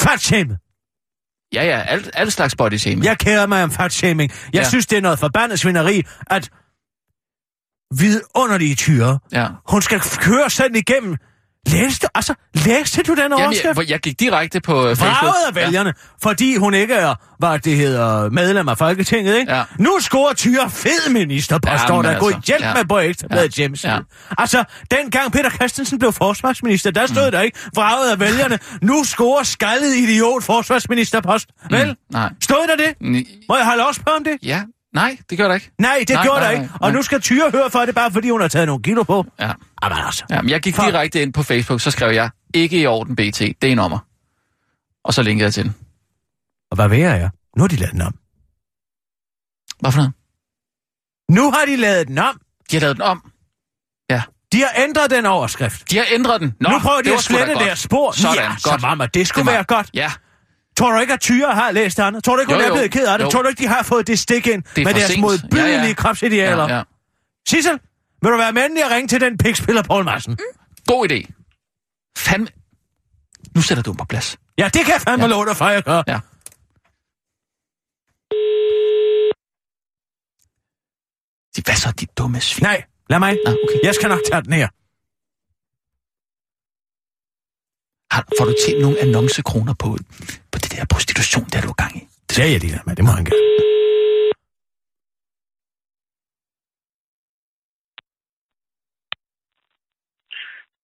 [SPEAKER 4] Fatshaming.
[SPEAKER 5] Ja, ja, alt, alt slags bodyshaming.
[SPEAKER 4] Jeg kærer mig om fatshaming. Jeg
[SPEAKER 5] Ja.
[SPEAKER 4] synes, det er noget forbandet svineri, at vidunderlige tyre,
[SPEAKER 5] Ja.
[SPEAKER 4] hun skal køre sådan igennem. Læste, altså, læste du den
[SPEAKER 5] Jamen,
[SPEAKER 4] overskrift?
[SPEAKER 5] jeg, jeg gik direkte på øh, Facebook.
[SPEAKER 4] Af vælgerne, ja. fordi hun ikke er, hvad det hedder, medlem af Folketinget, ikke?
[SPEAKER 5] Ja.
[SPEAKER 4] Nu scorer Tyre fed ministerpost,
[SPEAKER 5] Ja,
[SPEAKER 4] ja, står
[SPEAKER 5] men
[SPEAKER 4] der.
[SPEAKER 5] Altså,
[SPEAKER 4] hjælp
[SPEAKER 5] ja.
[SPEAKER 4] med på Ekstrabladet
[SPEAKER 5] Ja.
[SPEAKER 4] ja. hjemmeside.
[SPEAKER 5] Ja.
[SPEAKER 4] Altså, dengang Peter Christensen blev forsvarsminister, der stod mm. der ikke, vraget af vælgerne, nu scorer skaldet idiot forsvarsministerpost. Vel?
[SPEAKER 5] Mm, nej.
[SPEAKER 4] Stod der det? Må jeg holde også på om det?
[SPEAKER 5] Ja, nej, det gør der ikke.
[SPEAKER 4] Nej, det
[SPEAKER 5] Nej,
[SPEAKER 4] nej, gjorde
[SPEAKER 5] nej,
[SPEAKER 4] der
[SPEAKER 5] nej,
[SPEAKER 4] ikke.
[SPEAKER 5] nej.
[SPEAKER 4] Og nu skal Tyre høre for det, bare fordi hun har taget nogle kilo på.
[SPEAKER 5] Ja.
[SPEAKER 4] Jamen altså.
[SPEAKER 5] ja men jeg gik
[SPEAKER 4] For-
[SPEAKER 5] direkte ind på Facebook, så skrev jeg, ikke i orden BT, det er en nummer. Og så linkede jeg til den.
[SPEAKER 4] Og hvad værre er? Nu har de lavet den om.
[SPEAKER 5] Hvad for noget?
[SPEAKER 4] Nu har de lavet den om.
[SPEAKER 5] De har lavet den om. Ja.
[SPEAKER 4] De har ændret den overskrift.
[SPEAKER 5] De har ændret den. Nå,
[SPEAKER 4] nu prøver de at slette deres spor.
[SPEAKER 5] Sådan,
[SPEAKER 4] ja,
[SPEAKER 5] godt.
[SPEAKER 4] om, at det skulle
[SPEAKER 5] Det var-
[SPEAKER 4] være godt.
[SPEAKER 5] Ja,
[SPEAKER 4] Tror du ikke, at Tyre har læst det andet? Tror du ikke, hun
[SPEAKER 5] Jo,
[SPEAKER 4] er
[SPEAKER 5] jo.
[SPEAKER 4] blevet ked af det?
[SPEAKER 5] Jo.
[SPEAKER 4] Tror du ikke, de har fået det stik ind
[SPEAKER 5] Det er
[SPEAKER 4] med deres
[SPEAKER 5] sent.
[SPEAKER 4] modbydelige
[SPEAKER 5] Ja, ja.
[SPEAKER 4] kropsidealer?
[SPEAKER 5] ja, ja.
[SPEAKER 4] Sissel, vil du være mandlig og ringe til den pikspiller Poul Madsen? Mm.
[SPEAKER 5] God idé. Fandme. Nu sætter du mig på plads.
[SPEAKER 4] Ja, det kan jeg fandme
[SPEAKER 5] Ja.
[SPEAKER 4] ja. love dig for, jeg gør.
[SPEAKER 5] Ja. De, hvad så, de dumme svin?
[SPEAKER 4] Nej, lad mig.
[SPEAKER 5] Nå, okay.
[SPEAKER 4] Jeg skal nok tage den her.
[SPEAKER 5] Har, får du tjent nogle annoncekroner på, på det der prostitution, der du er gang i?
[SPEAKER 4] Det sagde jeg lige med, det må han gerne.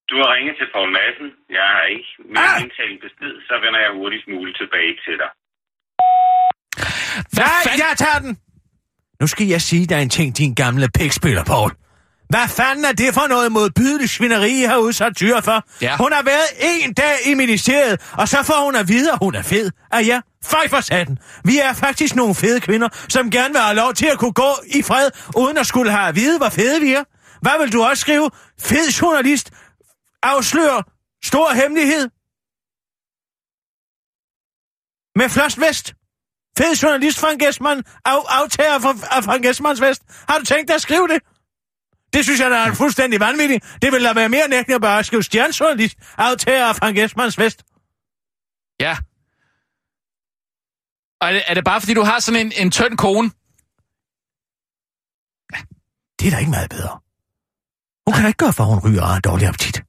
[SPEAKER 8] Du har ringet til Poul Madsen. Jeg har ikke mere
[SPEAKER 4] Ah!
[SPEAKER 8] indtalt besked, så vender jeg hurtigst muligt tilbage til dig.
[SPEAKER 5] Hvad
[SPEAKER 4] Nej,
[SPEAKER 5] fanden?
[SPEAKER 4] jeg tager den! Nu skal jeg sige dig en ting, din gamle pikspiller, Paul. Hvad fanden er det for noget modbydeligt svineri, I har udsat tyre for?
[SPEAKER 5] Ja.
[SPEAKER 4] Hun har været en dag i ministeriet, og så får hun at vide, at hun er fed. Ah ja, fej for satan. Vi er faktisk nogle fede kvinder, som gerne vil have lov til at kunne gå i fred, uden at skulle have at vide, hvor fede vi er. Hvad vil du også skrive? Fed journalist afslører stor hemmelighed. Med flot vest. Fed journalist fra en gæstmand. Af, aftager fra, af fra en gæstmands vest. Har du tænkt dig at skrive det? Det synes jeg, der er fuldstændig vanvittigt. Det vil da være mere nægtende at bare skrive stjernejournalist. Aftager af Frank Gæstmands vest.
[SPEAKER 5] Ja. Og er det, er det bare, fordi du har sådan en, en tynd kone?
[SPEAKER 4] Det er da ikke meget bedre. Hun kan da ikke gøre for, at hun ryger og har dårlig appetit.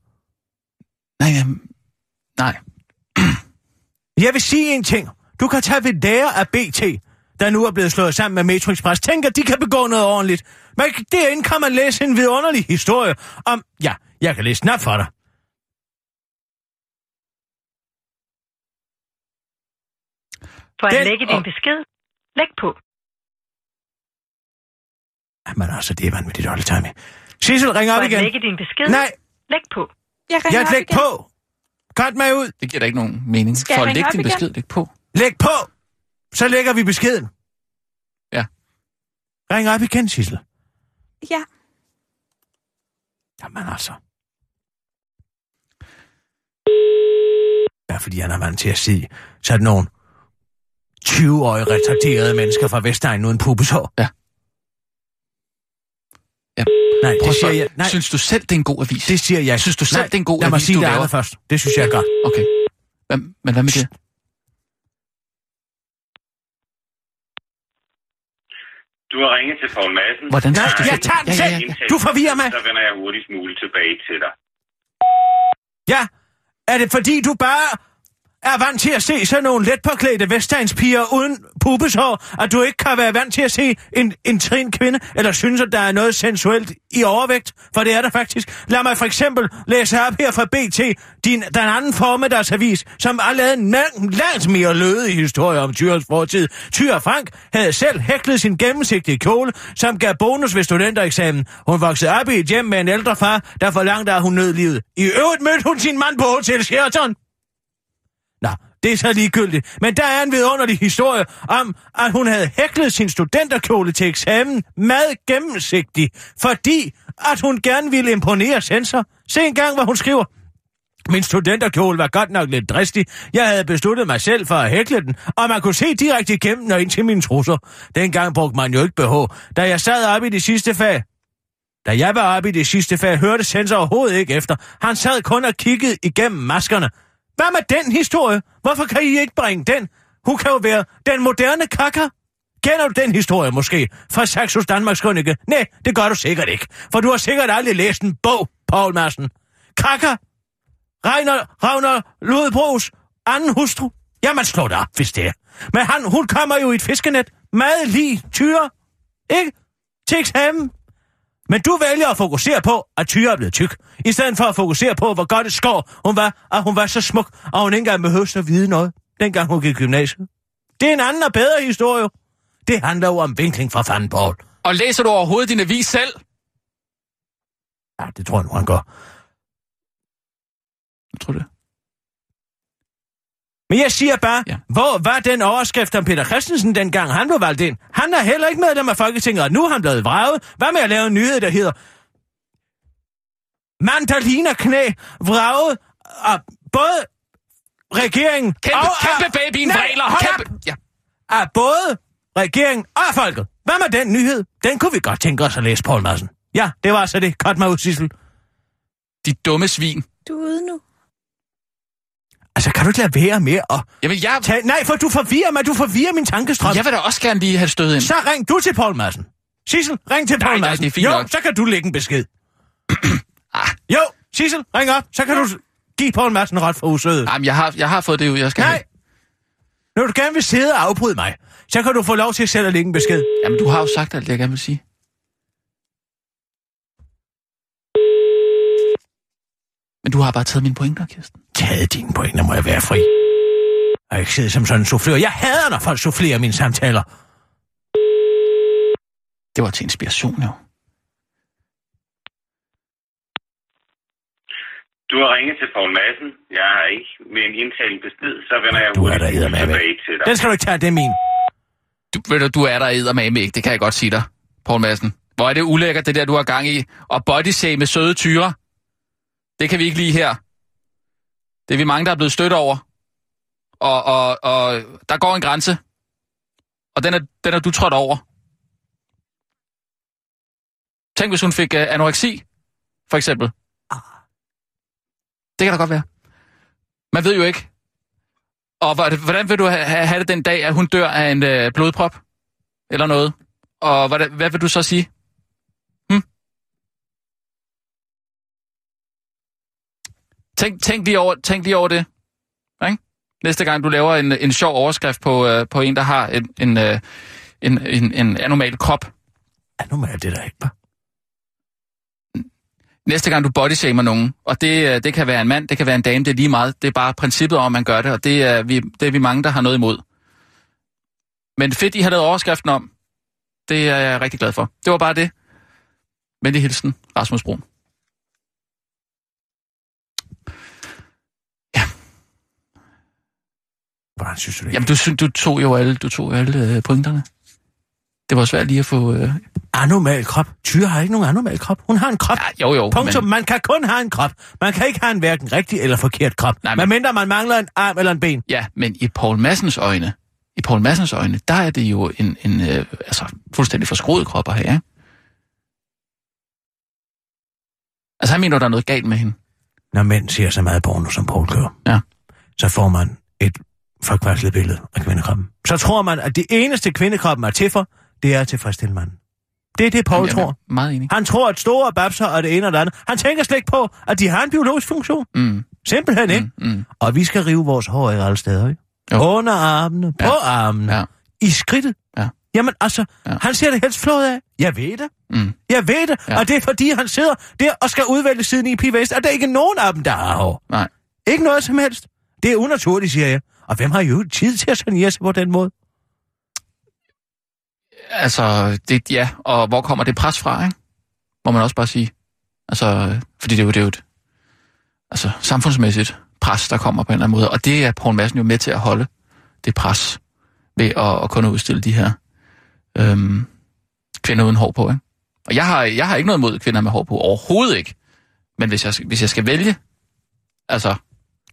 [SPEAKER 5] Nej, jamen, nej.
[SPEAKER 4] Jeg vil sige en ting. Du kan tage ved lære af BT, der nu er blevet slået sammen med Metro Express. Tænk, at de kan begå noget ordentligt. Men derinde kan man læse en vidunderlig historie om... Ja, jeg kan læse den op for dig.
[SPEAKER 9] For at lægge din
[SPEAKER 5] og-
[SPEAKER 9] besked, læg på.
[SPEAKER 4] Men altså, det er vanvittigt dårligt timing. Sissel, ring
[SPEAKER 9] For
[SPEAKER 4] op
[SPEAKER 9] at
[SPEAKER 4] igen.
[SPEAKER 9] lægge din besked,
[SPEAKER 4] Nej,
[SPEAKER 9] læg på.
[SPEAKER 6] Jeg ringer
[SPEAKER 4] jeg
[SPEAKER 6] op
[SPEAKER 4] læg
[SPEAKER 6] igen.
[SPEAKER 4] på. Cut mig ud.
[SPEAKER 5] Det giver da ikke nogen mening.
[SPEAKER 6] Skal jeg
[SPEAKER 5] For at lægge din
[SPEAKER 6] igen?
[SPEAKER 5] besked, læg på.
[SPEAKER 4] Læg på. Så lægger vi beskeden.
[SPEAKER 5] Ja.
[SPEAKER 4] Ring op igen, Sissel.
[SPEAKER 6] Ja.
[SPEAKER 4] Jamen altså. Ja, fordi han er vant til at se sådan nogle 20-årige retarderede mennesker fra Vestegn uden pubeshår.
[SPEAKER 5] Ja. Ja.
[SPEAKER 4] Nej,
[SPEAKER 5] Prøv
[SPEAKER 4] det siger jeg. Nej,
[SPEAKER 5] Synes du selv, det er en god avis?
[SPEAKER 4] det siger jeg.
[SPEAKER 5] Synes du selv,
[SPEAKER 4] Nej,
[SPEAKER 5] det er en god
[SPEAKER 4] lad mig
[SPEAKER 5] avis,
[SPEAKER 4] sige
[SPEAKER 5] du
[SPEAKER 4] det
[SPEAKER 5] laver?
[SPEAKER 4] andet først. Det synes jeg er godt.
[SPEAKER 5] Okay. Hvad, men hvad med det?
[SPEAKER 8] Du har ringet til Poul Madsen.
[SPEAKER 5] Hvordan
[SPEAKER 4] Nej, jeg
[SPEAKER 5] selv?
[SPEAKER 4] tager den
[SPEAKER 5] ja, ja,
[SPEAKER 4] selv.
[SPEAKER 5] ja, ja.
[SPEAKER 4] Du forvirrer mig.
[SPEAKER 8] Så vender jeg hurtigst muligt tilbage til dig.
[SPEAKER 4] Ja, er det fordi, du bare er vant til at se sådan nogle letpåklædte vestegnspiger uden pubeshår, at du ikke kan være vant til at se en, en trin kvinde, eller synes, at der er noget sensuelt i overvægt? For det er der faktisk. Lad mig for eksempel læse op her fra BT, din, den anden formiddagsavis, som har lavet en langt mere lødig historie om Tyres fortid. Tyre Frank havde selv hæklet sin gennemsigtige kjole, som gav bonus ved studentereksamen. Hun voksede op i et hjem med en ældre far, der forlangte, at hun nød livet. I øvrigt mødte hun sin mand på Hotel Sheraton. Det er så ligegyldigt. Men der er en vidunderlig historie om, at hun havde hæklet sin studenterkjole til eksamen meget gennemsigtig, fordi at hun gerne ville imponere sensor. Se en gang, hvad hun skriver. Min studenterkjole var godt nok lidt dristig. Jeg havde besluttet mig selv for at hækle den, og man kunne se direkte igennem og ind til mine trusser. Dengang brugte man jo ikke BH. Da jeg sad oppe i det sidste fag, da jeg var oppe i det sidste fag, hørte sensor overhovedet ikke efter. Han sad kun og kiggede igennem maskerne. Hvad med den historie? Hvorfor kan I ikke bringe den? Hun kan jo være den moderne kakker. Kender du den historie måske? Fra Saxos Danmarks Krønike? Nej, det gør du sikkert ikke. For du har sikkert aldrig læst en bog, Paul Madsen. Kakker? Regner, Ravner Lodbros anden hustru? Ja, man slår det op, hvis det er. Men han, hun kommer jo i et fiskenet. Meget lige tyre. Ikke? Til eksamen. Men du vælger at fokusere på, at Tyre er blevet tyk, i stedet for at fokusere på, hvor godt et skår hun var, at hun var så smuk, og hun ikke engang behøvede at vide noget, dengang hun gik i gymnasiet. Det er en anden og bedre historie. Det handler jo om vinkling fra fanden, Paul.
[SPEAKER 5] Og læser du overhovedet din avis selv?
[SPEAKER 4] Ja, det tror jeg nu, han gør.
[SPEAKER 5] Jeg tror det.
[SPEAKER 4] Men jeg siger bare,
[SPEAKER 5] Ja.
[SPEAKER 4] hvor var den overskrift om Peter Christensen, dengang han blev valgt ind? Han er heller ikke medlem af Folketinget, og nu er han blevet vraget. Hvad med at lave en nyhed, der hedder... Mandalina knæ vraget af både regeringen
[SPEAKER 5] Kæmpe,
[SPEAKER 4] og...
[SPEAKER 5] kæmpe babyen
[SPEAKER 4] Nej,
[SPEAKER 5] vræler.
[SPEAKER 4] hold
[SPEAKER 5] Kæmpe.
[SPEAKER 4] op!
[SPEAKER 5] Ja.
[SPEAKER 4] af både regeringen og folket. Hvad med den nyhed? Den kunne vi godt tænke os at læse, Paul Madsen. Ja, det var så det. Cut mig ud, Sissel.
[SPEAKER 5] De dumme svin.
[SPEAKER 6] Du er ude nu.
[SPEAKER 4] Altså, kan du ikke lade være med at
[SPEAKER 5] Jamen, jeg,
[SPEAKER 4] tage... Nej, for du forvirrer mig. Du forvirrer min tankestrøm.
[SPEAKER 5] jeg vil da også gerne lige have stødet ind.
[SPEAKER 4] Så ring du til Paul Madsen. Sissel, ring til
[SPEAKER 5] Nej,
[SPEAKER 4] Paul
[SPEAKER 5] nej,
[SPEAKER 4] Madsen.
[SPEAKER 5] det er fint
[SPEAKER 4] jo,
[SPEAKER 5] nok.
[SPEAKER 4] så kan du lægge en besked.
[SPEAKER 5] Ah.
[SPEAKER 4] Jo, Sissel, ring op. Så kan du give Paul Madsen ret for usødet.
[SPEAKER 5] Jamen, jeg har, jeg har fået det ud, jeg skal
[SPEAKER 4] Nej.
[SPEAKER 5] have.
[SPEAKER 4] Når du gerne vil sidde og afbryde mig, så kan du få lov til selv at lægge en besked.
[SPEAKER 5] Jamen, du har jo sagt alt, det, jeg gerne vil sige. Men du har bare taget mine pointer, Kirsten.
[SPEAKER 4] Taget dine pointer, må jeg være fri. Og ikke sidde som sådan en soufflør. Jeg hader, når folk soufflerer mine samtaler.
[SPEAKER 5] Det var til inspiration, jo.
[SPEAKER 8] Du har ringet til Poul Madsen. Jeg har ikke med en indtalen besked, så vender jeg
[SPEAKER 4] Du er der
[SPEAKER 8] tilbage til dig.
[SPEAKER 4] Den skal du ikke tage, det er min.
[SPEAKER 5] Du, ved du, du er der eddermame ikke, det kan jeg godt sige dig, Poul Madsen. Hvor er det ulækkert, det der, du har gang i. Og body med søde tyre. Det kan vi ikke lige her. Det er vi mange, der er blevet stødt over. Og, og, og der går en grænse. Og den er, den er du trådt over. Tænk, hvis hun fik øh, anoreksi, for eksempel. Det kan da godt være. Man ved jo ikke. Og hvordan, hvordan vil du have det den dag, at hun dør af en øh, blodprop? Eller noget? Og hvad, hvad vil du så sige? Tænk, tænk, lige over, tænk lige over det. Ikke? Næste gang du laver en, en sjov overskrift på, øh, på en, der har en, en, øh, en, en, en anormal krop.
[SPEAKER 4] Ja, nu er det der ikke, bare.
[SPEAKER 5] Næste gang du bodyshamer nogen, og det, øh, det kan være en mand, det kan være en dame, det er lige meget. Det er bare princippet om, at man gør det, og det er vi, det er vi mange, der har noget imod. Men fedt, I har lavet overskriften om. Det er jeg rigtig glad for. Det var bare det. Men det hilsen, Rasmus Brun.
[SPEAKER 4] Det?
[SPEAKER 5] Jamen, du, du tog jo alle, du tog alle øh, pointerne. Det var svært lige at få... Øh...
[SPEAKER 4] Anormal krop. Tyre har ikke nogen anormal krop. Hun har en krop.
[SPEAKER 5] Ja, jo, jo.
[SPEAKER 4] Punktum. Men... Man kan kun have en krop. Man kan ikke have en hverken rigtig eller forkert krop.
[SPEAKER 5] Nej, men-.
[SPEAKER 4] Medmindre man mangler en arm eller en ben.
[SPEAKER 5] Ja, men i Paul Massens øjne, i Paul Massens øjne, der er det jo en, en øh, altså, fuldstændig forskroet krop at have, ikke? Altså, han mener, der er noget galt med hende.
[SPEAKER 4] Når mænd ser så meget porno, som Paul gør,
[SPEAKER 5] Ja.
[SPEAKER 4] så får man et forkvaslet billede af kvindekroppen. Så tror man, at det eneste kvindekroppen er til for, det er at tilfredsstille manden. Det er det, Paul
[SPEAKER 5] Jamen,
[SPEAKER 4] tror.
[SPEAKER 5] Meget enig.
[SPEAKER 4] Han tror, at store babser er det ene og det andet. Han tænker slet ikke på, at de har en biologisk funktion.
[SPEAKER 5] Mm,
[SPEAKER 4] Simpelthen ikke.
[SPEAKER 5] mm, mm.
[SPEAKER 4] Og vi skal rive vores hår i alle steder, ikke?
[SPEAKER 5] Jo.
[SPEAKER 4] Under armene, på
[SPEAKER 5] Ja.
[SPEAKER 4] armene,
[SPEAKER 5] Ja.
[SPEAKER 4] i skridtet.
[SPEAKER 5] Ja.
[SPEAKER 4] Jamen altså,
[SPEAKER 5] Ja.
[SPEAKER 4] han ser det helst flået af. Jeg ved det.
[SPEAKER 5] Mm.
[SPEAKER 4] Jeg ved det.
[SPEAKER 5] Ja.
[SPEAKER 4] Og det er fordi, han sidder der og skal udvælge siden i P-Vest, og der er ikke nogen af dem, der har hår.
[SPEAKER 5] Nej.
[SPEAKER 4] Ikke noget som helst. Det er unaturligt, siger jeg. Og hvem har jo tid til at sanere sig på den måde?
[SPEAKER 5] Altså, det, ja, og hvor kommer det pres fra, ikke? Må man også bare sige. Altså, fordi det er jo, det er jo et altså, samfundsmæssigt pres, der kommer på en eller anden måde. Og det er Poul Madsen jo med til at holde, det pres, ved at, at kunne udstille de her øhm, kvinder uden hår på, ikke? Og jeg har, jeg har ikke noget imod kvinder med hår på, overhovedet ikke. Men hvis jeg, hvis jeg skal vælge, altså,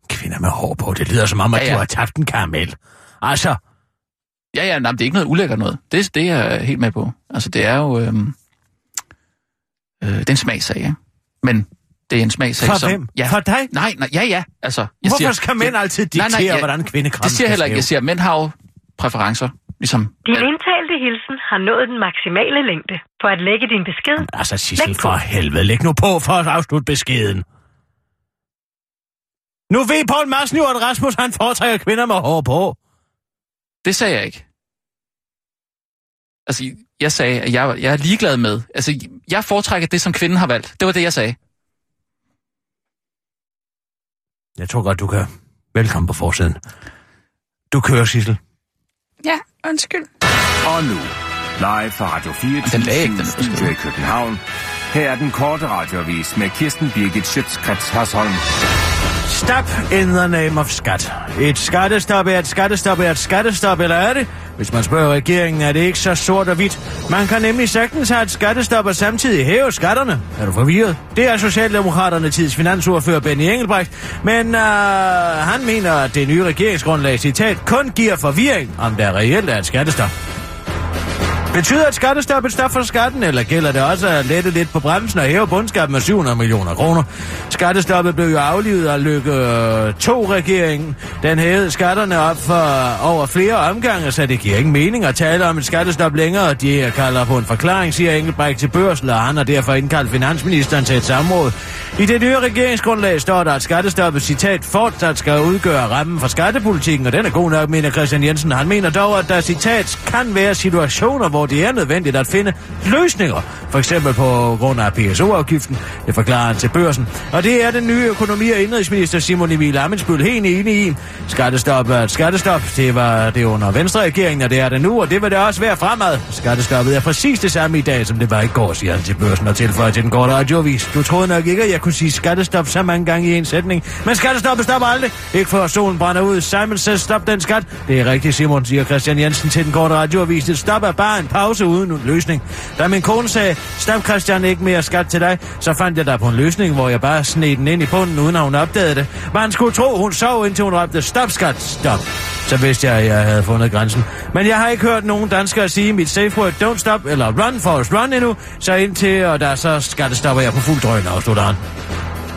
[SPEAKER 4] Kvinder med hår på, det lyder som om, at
[SPEAKER 5] Ja,
[SPEAKER 4] ja,
[SPEAKER 5] ja.
[SPEAKER 4] du har tabt en karamel. Altså,
[SPEAKER 5] Ja, ja, nej, det er ikke noget ulækkert noget. Det, det er jeg helt med på. Altså, det er jo... Øhm, øh, det er en smagssag, ikke? Men det er en smagssag,
[SPEAKER 4] for
[SPEAKER 5] som...
[SPEAKER 4] hvem?
[SPEAKER 5] Ja,
[SPEAKER 4] For dig?
[SPEAKER 5] nej, nej, ja, ja. Altså, jeg
[SPEAKER 4] Hvorfor
[SPEAKER 5] siger,
[SPEAKER 4] skal mænd altid
[SPEAKER 5] nej,
[SPEAKER 4] diktere,
[SPEAKER 5] nej, ja,
[SPEAKER 4] hvordan kvindekroppen
[SPEAKER 5] Det siger jeg heller ikke. Jeg siger, at mænd har jo præferencer. Ligesom...
[SPEAKER 9] Din indtalte hilsen har nået den maksimale længde. For at lægge din besked,
[SPEAKER 4] se. Altså, Sissel, for helvede, læg nu på for at afslutte beskeden. Nu ved Paul Madsen jo, at Rasmus han foretrækker kvinder med hår på.
[SPEAKER 5] Det sagde jeg ikke. Altså, jeg sagde, at jeg, jeg er ligeglad med... Altså, jeg foretrækker det, som kvinden har valgt. Det var det, jeg sagde.
[SPEAKER 4] Jeg tror godt, du kan. Velkommen på forsiden. Du kører, Sissel.
[SPEAKER 6] Ja, undskyld.
[SPEAKER 7] Og nu, live fra Radio 4
[SPEAKER 5] Den lagde ikke, den er
[SPEAKER 7] Studio i København. Her er den korte radiovis med Kirsten Birgit Schøtzgrads Hasholm.
[SPEAKER 4] Stop in the name of skat. Et skattestop er et skattestop er et skattestop, eller er det? Hvis man spørger regeringen, er det ikke så sort og hvidt. Man kan nemlig sagtens have et skattestop og samtidig hæve skatterne. Er du forvirret? Det er Socialdemokraterne tids finansordfører Benny Engelbrecht, men øh, han mener, at det nye regeringsgrundlag, citat, kun giver forvirring, om der reelt er et skattestop. Betyder et skattestop et stop for skatten, eller gælder det også at lette lidt på bremsen og hæve bundskatten med 700 millioner kroner? Skattestoppet blev jo aflivet af Lykke øh, 2-regeringen. Den hævede skatterne op for over flere omgange, så det giver ingen mening at tale om et skattestop længere. De kalder på en forklaring, siger Engelbrecht til børsen, og han har derfor indkaldt finansministeren til et samråd. I det nye regeringsgrundlag står der, at skattestoppet, citat, fortsat skal udgøre rammen for skattepolitikken, og den er god nok, mener Christian Jensen. Han mener dog, at der, citat, kan være situationer, hvor hvor det er nødvendigt at finde løsninger. For eksempel på grund af PSO-afgiften, det forklarer han til børsen. Og det er den nye økonomi- og indrigsminister Simon Emil Amensbøl helt enig i. Skattestop er et skattestop. Det var det under Venstre-regeringen, og det er det nu, og det vil det også være fremad. Skattestoppet er præcis det samme i dag, som det var i går, siger han til børsen og tilføjer til den korte radiovis. Du troede nok ikke, at jeg kunne sige skattestop så mange gange i en sætning. Men skattestoppet stopper aldrig. Ikke før solen brænder ud. Simon says stop den skat. Det er rigtigt, Simon, siger Christian Jensen til den korte radioavis. Det stopper bare en pause uden en løsning. Da min kone sagde, stop Christian ikke mere skat til dig, så fandt jeg der på en løsning, hvor jeg bare sned den ind i bunden, uden at hun opdagede det. Man skulle tro, hun sov, indtil hun råbte, stop skat, stop. Så vidste jeg, at jeg havde fundet grænsen. Men jeg har ikke hørt nogen danskere sige mit safe word, don't stop, eller run, forest run endnu. Så indtil, og der så skattestopper jeg på fuld drøn, afslutter han.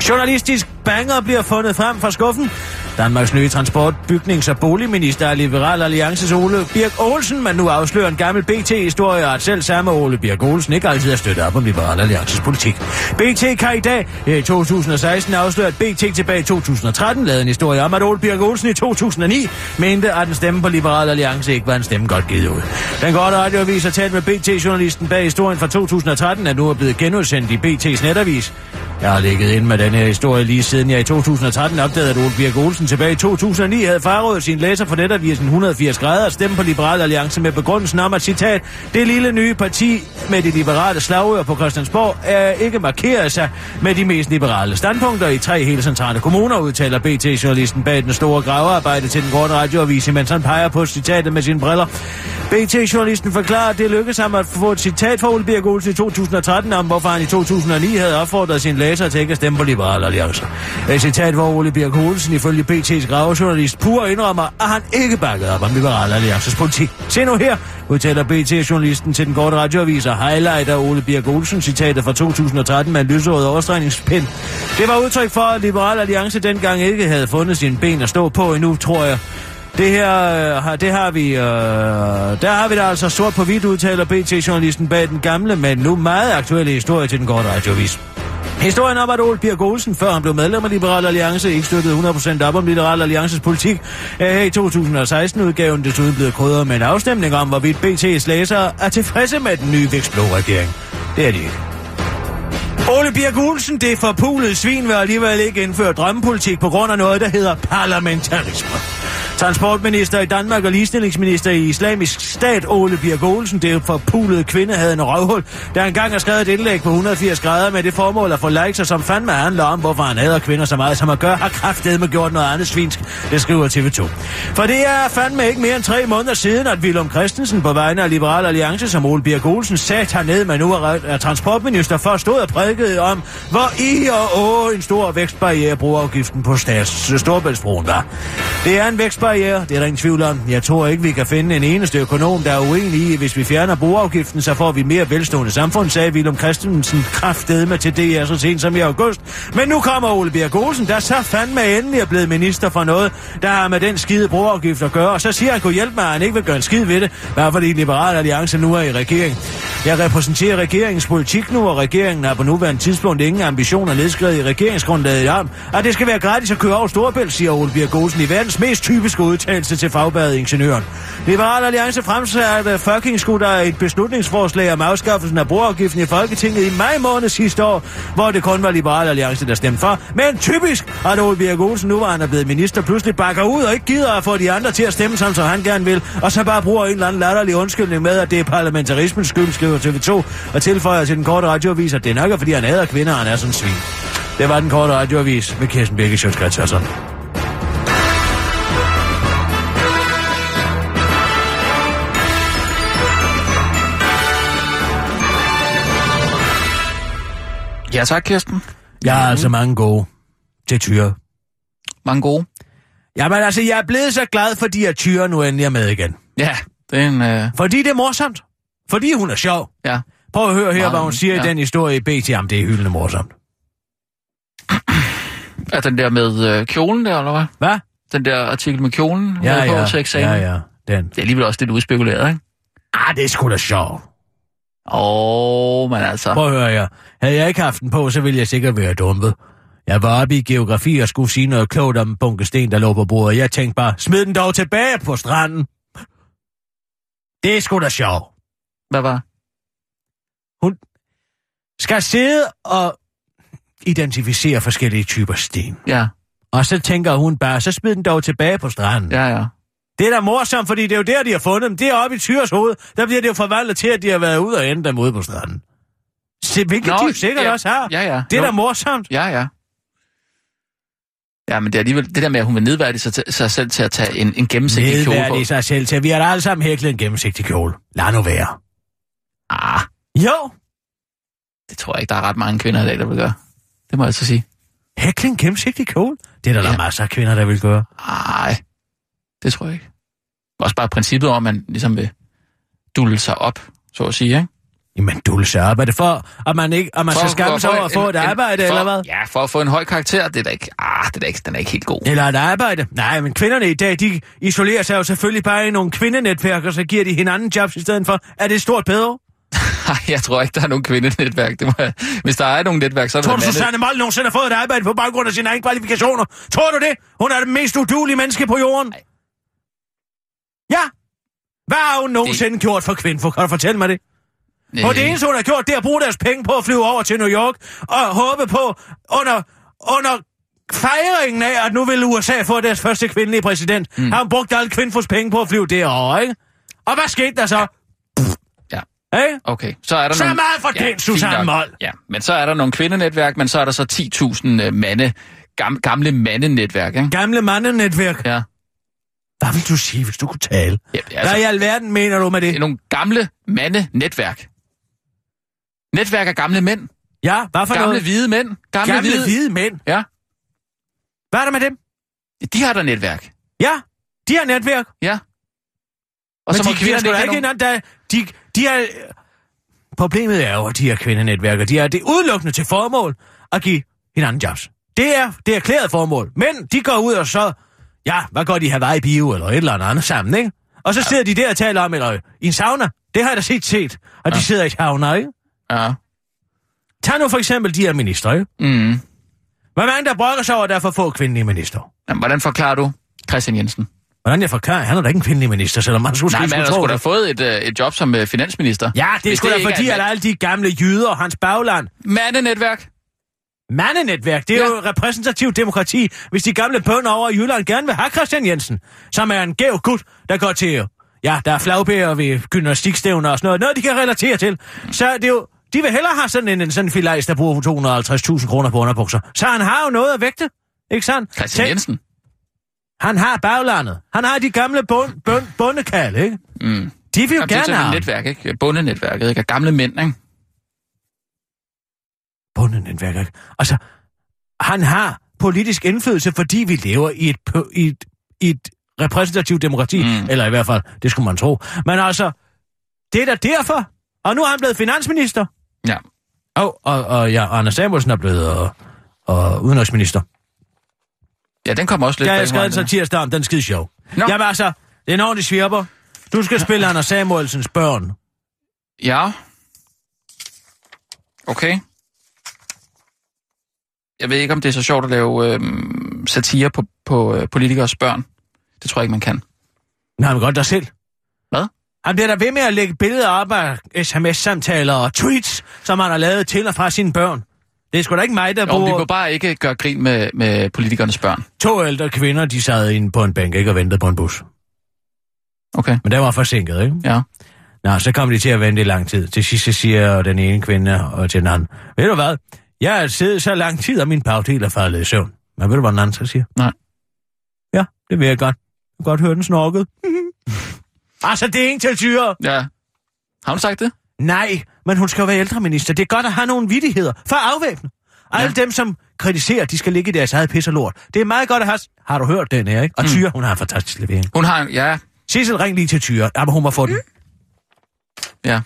[SPEAKER 4] Journalistisk banger bliver fundet frem fra skuffen. Danmarks nye transport-, bygnings- og boligminister er Liberal Alliances Ole Birk Olsen, men nu afslører en gammel BT-historie, at selv samme Ole Birk Olsen ikke altid har støttet op om Liberal Alliances politik. BT kan i dag, eh, i 2016, afsløre, at BT tilbage i 2013 lavede en historie om, at Ole Birk Olsen i 2009 mente, at en stemme på Liberal Alliance ikke var en stemme godt givet ud. Den korte radioavis har talt med BT-journalisten bag historien fra 2013, at nu er blevet genudsendt i BT's netavis. Jeg har ligget ind med den her historie lige siden jeg i 2013 opdagede, at Ole Birk Olsen tilbage i 2009 havde farvet sin læser for netavisen 180 grader og stemme på Liberal Alliance med begrundelsen om at citat, det lille nye parti med de liberale slagører på Christiansborg er ikke markeret sig med de mest liberale standpunkter i tre helt centrale kommuner, udtaler BT-journalisten bag den store gravearbejde til den korte radioavis, mens han peger på citatet med sine briller. BT-journalisten forklarer, at det lykkedes ham at få et citat fra Ole Birk Olsen i 2013 om, hvorfor han i 2009 havde opfordret sin læser til ikke at stemme på Liberal Alliance. Et citat, hvor Ole Birk Olsen ifølge BT's gravejournalist pur indrømmer, at han ikke bakkede op om Liberal Alliances politik. Se nu her, udtaler BT-journalisten til den korte radioavis og highlighter Ole Birk Olsen citatet fra 2013 med en lyserød overstregningspind. Det var udtryk for, at Liberal Alliance dengang ikke havde fundet sine ben at stå på endnu, tror jeg. Det her, øh, har- det har vi, øh, der har vi da altså sort på hvidt, udtaler BT-journalisten bag den gamle, men nu meget aktuelle historie til den korte radiovis. Historien om, at Ole Birk Olsen, før han blev medlem af Liberal Alliance, ikke støttede 100% op om Liberal Alliances politik, er her i 2016-udgaven desuden blevet krydret med en afstemning om, hvorvidt BT's læsere er tilfredse med den nye vækstblå regering. Det er de ikke. Ole Birk Olsen, det forpulede svin, vil alligevel ikke indføre drømmepolitik på grund af noget, der hedder parlamentarisme. Transportminister i Danmark og ligestillingsminister i islamisk stat, Ole Birk Olsen, det forpulede kvinde, havde en røvhul, der engang har skrevet et indlæg på 180 grader med det formål at få likes, og som fandme handler om, hvorfor han hader kvinder så meget, som han gør, har kraftedeme gjort noget andet svinsk. Det skriver TV2. For det er fandme ikke mere end tre måneder siden, at Willem Christensen på vegne af Liberal Alliance, som Ole Birk Olsen sat hernede, men nu er er transportminister, først stod og prædikede om, hvor i og å en stor vækstbarriere broafgiften på stats øh, Storbæltsbroen var. Det er en vækstbarriere, det er der ingen tvivl om. Jeg tror ikke, vi kan finde en eneste økonom, der er uenig i, hvis vi fjerner broafgiften, så får vi mere velstående samfund, sagde Willem Christensen kraftedme til DR så sent som i august. Men nu kommer Ole Birk Olsen, der så fandme endelig er blevet minister for noget, der har med den skide broafgift at gøre, og så siger han, kunne hjælpe mig, at han ikke vil gøre en skid ved det, bare fordi Liberal Alliance nu er i regering. Jeg repræsenterer regeringens politik nu, og regeringen har på nuværende tidspunkt ingen ambitioner nedskrevet i regeringsgrundlaget om, at det skal være gratis at køre over Storebælt, siger Ole Birk Olsen i verdens mest typiske udtalelse til fagbadet Ingeniøren. Liberal Alliance fremsatte øh, fucking skutter et beslutningsforslag om afskaffelsen af broafgiften i Folketinget i maj måned sidste år, hvor det kun var Liberal Alliance, der stemte for. Men typisk, at Ole Birk Olsen, nu var han er blevet minister, pludselig bakker ud og ikke gider at få de andre til at stemme sådan, som han gerne vil, og så bare bruger en eller anden latterlig undskyldning med, at det er parlamentarismens skyld, skriver TV2, og tilføjer til den korte radioavis, at det nok er, fordi han hader kvinder, og han er sådan en svin. Det var den korte radioavis med Kirsten Birke Sjøtskrets
[SPEAKER 5] Ja tak, Kirsten.
[SPEAKER 4] Jeg har altså mange gode til tyre.
[SPEAKER 5] Mange gode.
[SPEAKER 4] Jamen altså, jeg er blevet så glad, fordi at tyre nu endelig er med igen.
[SPEAKER 5] Ja, det er en... Øh...
[SPEAKER 4] Fordi det er morsomt. Fordi hun er sjov.
[SPEAKER 5] Ja.
[SPEAKER 4] Prøv at høre her,
[SPEAKER 5] Meget,
[SPEAKER 4] hvad hun siger
[SPEAKER 5] ja.
[SPEAKER 4] i den historie i BT. Jamen, det er hyldende morsomt.
[SPEAKER 5] Er den der med øh, kjolen der, eller hvad?
[SPEAKER 4] Hvad?
[SPEAKER 5] Den der artikel med kjolen,
[SPEAKER 4] Ja,
[SPEAKER 5] med på
[SPEAKER 4] ja.
[SPEAKER 5] til eksamen.
[SPEAKER 4] Ja, ja. Den.
[SPEAKER 5] Det er alligevel også lidt udspekuleret, ikke?
[SPEAKER 4] Ah, det er sgu da sjovt.
[SPEAKER 5] Åh, men altså...
[SPEAKER 4] Prøv at høre her. Havde jeg ikke haft den på, så ville jeg sikkert være dumpet. Jeg var oppe i geografi og skulle sige noget klogt om en bunke sten, der lå på bordet. Jeg tænkte bare, smid den dog tilbage på stranden. Det er sgu da sjovt.
[SPEAKER 5] Hvad var?
[SPEAKER 4] Skal sidde og identificere forskellige typer sten.
[SPEAKER 5] Ja,
[SPEAKER 4] Og så tænker hun bare, så smid den dog tilbage på stranden.
[SPEAKER 5] ja, ja.
[SPEAKER 4] Det er da morsomt, fordi det er jo der, de har fundet dem. Det er oppe i Tyres hoved. Der bliver det jo forvandlet til, at de har været ude og ende dem ude på stranden. Se, hvilket
[SPEAKER 5] Nå,
[SPEAKER 4] de sikkert
[SPEAKER 5] ja,
[SPEAKER 4] også har.
[SPEAKER 5] Ja, ja.
[SPEAKER 4] Det er
[SPEAKER 5] Jo.
[SPEAKER 4] da morsomt.
[SPEAKER 5] Ja, ja. Ja, men det er alligevel det der med, at hun vil nedværdige sig, til, sig selv til at tage en, en gennemsigtig kjole på.
[SPEAKER 4] Nedværdige sig selv til. Vi har da alle sammen hæklet en gennemsigtig kjole. Lad nu være.
[SPEAKER 5] Ah,
[SPEAKER 4] Jo,
[SPEAKER 5] det tror jeg ikke, der er ret mange kvinder i dag, der vil gøre. Det må jeg så sige.
[SPEAKER 4] hækle en gennemsigtig kjole. Det er der, ja. Der masser af kvinder, der vil gøre.
[SPEAKER 5] Nej, det tror jeg ikke. Også bare princippet om, at man ligesom vil dulle sig op, så at sige, ikke?
[SPEAKER 4] Jamen, du så op. Er det for, at man, ikke, at man skal skamme sig over at få et arbejde,
[SPEAKER 5] for,
[SPEAKER 4] eller hvad?
[SPEAKER 5] Ja, for at få en høj karakter, det er da ikke, ah, det er da ikke, den er ikke helt god.
[SPEAKER 4] Eller et arbejde. Nej, men kvinderne i dag, de isolerer sig jo selvfølgelig bare i nogle kvindenetværk, og så giver de hinanden jobs i stedet for. Er det stort bedre?
[SPEAKER 5] Nej, jeg tror ikke, der er nogen kvindenetværk. Det må jeg... Hvis der er nogen netværk, så det
[SPEAKER 4] Tror du, Susanne Mold nogensinde har fået et arbejde på baggrund af sine egne kvalifikationer? Tror du det? Hun er det mest udulige menneske på jorden. Ja. Hvad har hun nogensinde gjort for kvinden? Kan du fortælle mig det?
[SPEAKER 5] Øh,
[SPEAKER 4] Og det eneste, hun har gjort, det er at bruge deres penge på at flyve over til New York og håbe på under, under fejringen af, at nu vil USA få deres første kvindelige præsident. Mm. Har hun brugt alle kvindfos penge på at flyve derovre, ikke? Og hvad skete der så?
[SPEAKER 5] Ja.
[SPEAKER 4] Ikke?
[SPEAKER 5] Okay, så er der
[SPEAKER 4] Så
[SPEAKER 5] nogle...
[SPEAKER 4] meget for den,
[SPEAKER 5] fint
[SPEAKER 4] Susanne. Mold.
[SPEAKER 5] Ja, men så er der nogle kvindenetværk, men så er der så 10.000 øh, mande, gam, gamle mandenetværk, ikke?
[SPEAKER 4] Gamle mandenetværk.
[SPEAKER 5] Ja.
[SPEAKER 4] Hvad vil du sige, hvis du kunne tale?
[SPEAKER 5] ja
[SPEAKER 4] Altså... Hvad i alverden mener du med
[SPEAKER 5] det er
[SPEAKER 4] det?
[SPEAKER 5] nogle gamle mandenetværk. Netværk af gamle mænd.
[SPEAKER 4] Ja, hvad for
[SPEAKER 5] Gamle
[SPEAKER 4] noget?
[SPEAKER 5] hvide mænd. Gamle,
[SPEAKER 4] Gamle hvide. hvide mænd.
[SPEAKER 5] Ja,
[SPEAKER 4] Hvad er der med dem?
[SPEAKER 5] de har der netværk.
[SPEAKER 4] Ja, de har netværk.
[SPEAKER 5] Ja. Og
[SPEAKER 4] Men
[SPEAKER 5] så må
[SPEAKER 4] de kvinder
[SPEAKER 5] kvinderne
[SPEAKER 4] ikke
[SPEAKER 5] have nogen...
[SPEAKER 4] der, de, de er... Problemet er jo, at de her kvindenetværker, de er det udelukkende til formål at give hinanden jobs. Det er det erklærede formål. Men de går ud og så... Ja, hvad går de Hawaii bio eller et eller andet sammen, ikke? Og så sidder de der og taler om, eller i en sauna. Det har jeg da set set. Og de
[SPEAKER 5] Ja.
[SPEAKER 4] sidder i sauna, ikke?
[SPEAKER 5] Ja.
[SPEAKER 4] Tag nu for eksempel de her ministre, ikke?
[SPEAKER 5] Mm.
[SPEAKER 4] Hvor mange der brokker sig over, at der er for få kvindelige minister?
[SPEAKER 5] Jamen, hvordan forklarer du Christian Jensen?
[SPEAKER 4] Hvordan jeg forklarer, han er da ikke en kvindelig minister, selvom man skulle
[SPEAKER 5] Nej, men
[SPEAKER 4] skulle
[SPEAKER 5] han sgu da fået et, øh, et job som øh, finansminister.
[SPEAKER 4] Ja, det er sgu da fordi, at alle de gamle jyder, hans bagland,
[SPEAKER 5] Mandenetværk.
[SPEAKER 4] Mandenetværk, det er
[SPEAKER 5] Ja.
[SPEAKER 4] jo repræsentativt demokrati, hvis de gamle bønder over i Jylland gerne vil have Christian Jensen, som er en gæv gut, der går til, ja, der er flagbærer ved gymnastikstævner og sådan noget, noget de kan relatere til. Så det er jo, de vil hellere have sådan en, en sådan filajs, der bruger 250.000 kroner på underbukser. Så han har jo noget at vægte, ikke sandt?
[SPEAKER 5] Christian Jensen.
[SPEAKER 4] Han har baglandet. Han har de gamle bund, bund, bundekald, ikke?
[SPEAKER 5] Mm.
[SPEAKER 4] De vil jo
[SPEAKER 5] Jamen, det er
[SPEAKER 4] gerne
[SPEAKER 5] sådan et
[SPEAKER 4] have
[SPEAKER 5] netværk, ikke? Bundenetværket, ikke? Af gamle mænd, ikke?
[SPEAKER 4] bundenetværk. ikke? Altså, han har politisk indflydelse, fordi vi lever i et, i et, i et repræsentativt demokrati.
[SPEAKER 5] Mm.
[SPEAKER 4] Eller i hvert fald, det skulle man tro. Men altså, det er da derfor. Og nu er han blevet finansminister.
[SPEAKER 5] Ja.
[SPEAKER 4] Og, og, og ja, Anders Samuelsen er blevet og, og udenrigsminister.
[SPEAKER 5] Ja, den kommer også lidt
[SPEAKER 4] jeg
[SPEAKER 5] bag
[SPEAKER 4] skrev
[SPEAKER 5] mig,
[SPEAKER 4] en satirsdag om, den skide sjov.
[SPEAKER 5] Nå.
[SPEAKER 4] Jamen altså, det er en ordentlig svirper. Du skal spille Anders Samuelsens børn.
[SPEAKER 5] Ja. Okay. Jeg ved ikke, om det er så sjovt at lave øh, satire på, på øh, politikers børn. Det tror jeg ikke, man kan.
[SPEAKER 4] Nej, men godt dig selv.
[SPEAKER 5] Hvad?
[SPEAKER 4] Han bliver da ved med at lægge billeder op af sms-samtaler og tweets, som han har lavet til og fra sine børn. Det er sgu da ikke mig, der
[SPEAKER 5] Jo, vi
[SPEAKER 4] bruger...
[SPEAKER 5] må bare ikke gøre grin med, med politikernes børn.
[SPEAKER 4] To ældre kvinder, de sad inde på en bænk ikke, og ventede på en bus.
[SPEAKER 5] Okay.
[SPEAKER 4] Men den var forsinket, ikke?
[SPEAKER 5] Ja.
[SPEAKER 4] Nå, så kom de til at vente i lang tid. Til sidst siger den ene kvinde og til den anden, ved du hvad? Jeg har siddet så lang tid, og min bagdel er faldet i søvn. Men ved du, hvad den anden så siger?
[SPEAKER 5] Nej.
[SPEAKER 4] Ja, det vil jeg godt. Jeg kan godt høre den snorket. altså, det er en til tyre.
[SPEAKER 5] Ja. Har hun sagt det?
[SPEAKER 4] Nej, men hun skal jo være ældreminister. Det er godt at have nogle vittigheder for at afvæbne. Alle dem, som kritiserer, de skal ligge i deres eget pis og lort. Det er meget godt at have... Har du hørt den her, ikke? Og Tyre, hun har en fantastisk levering.
[SPEAKER 5] Hun har... Ja,
[SPEAKER 4] Sissel, ring lige til Tyre. Ja, men hun må få den.
[SPEAKER 5] ja.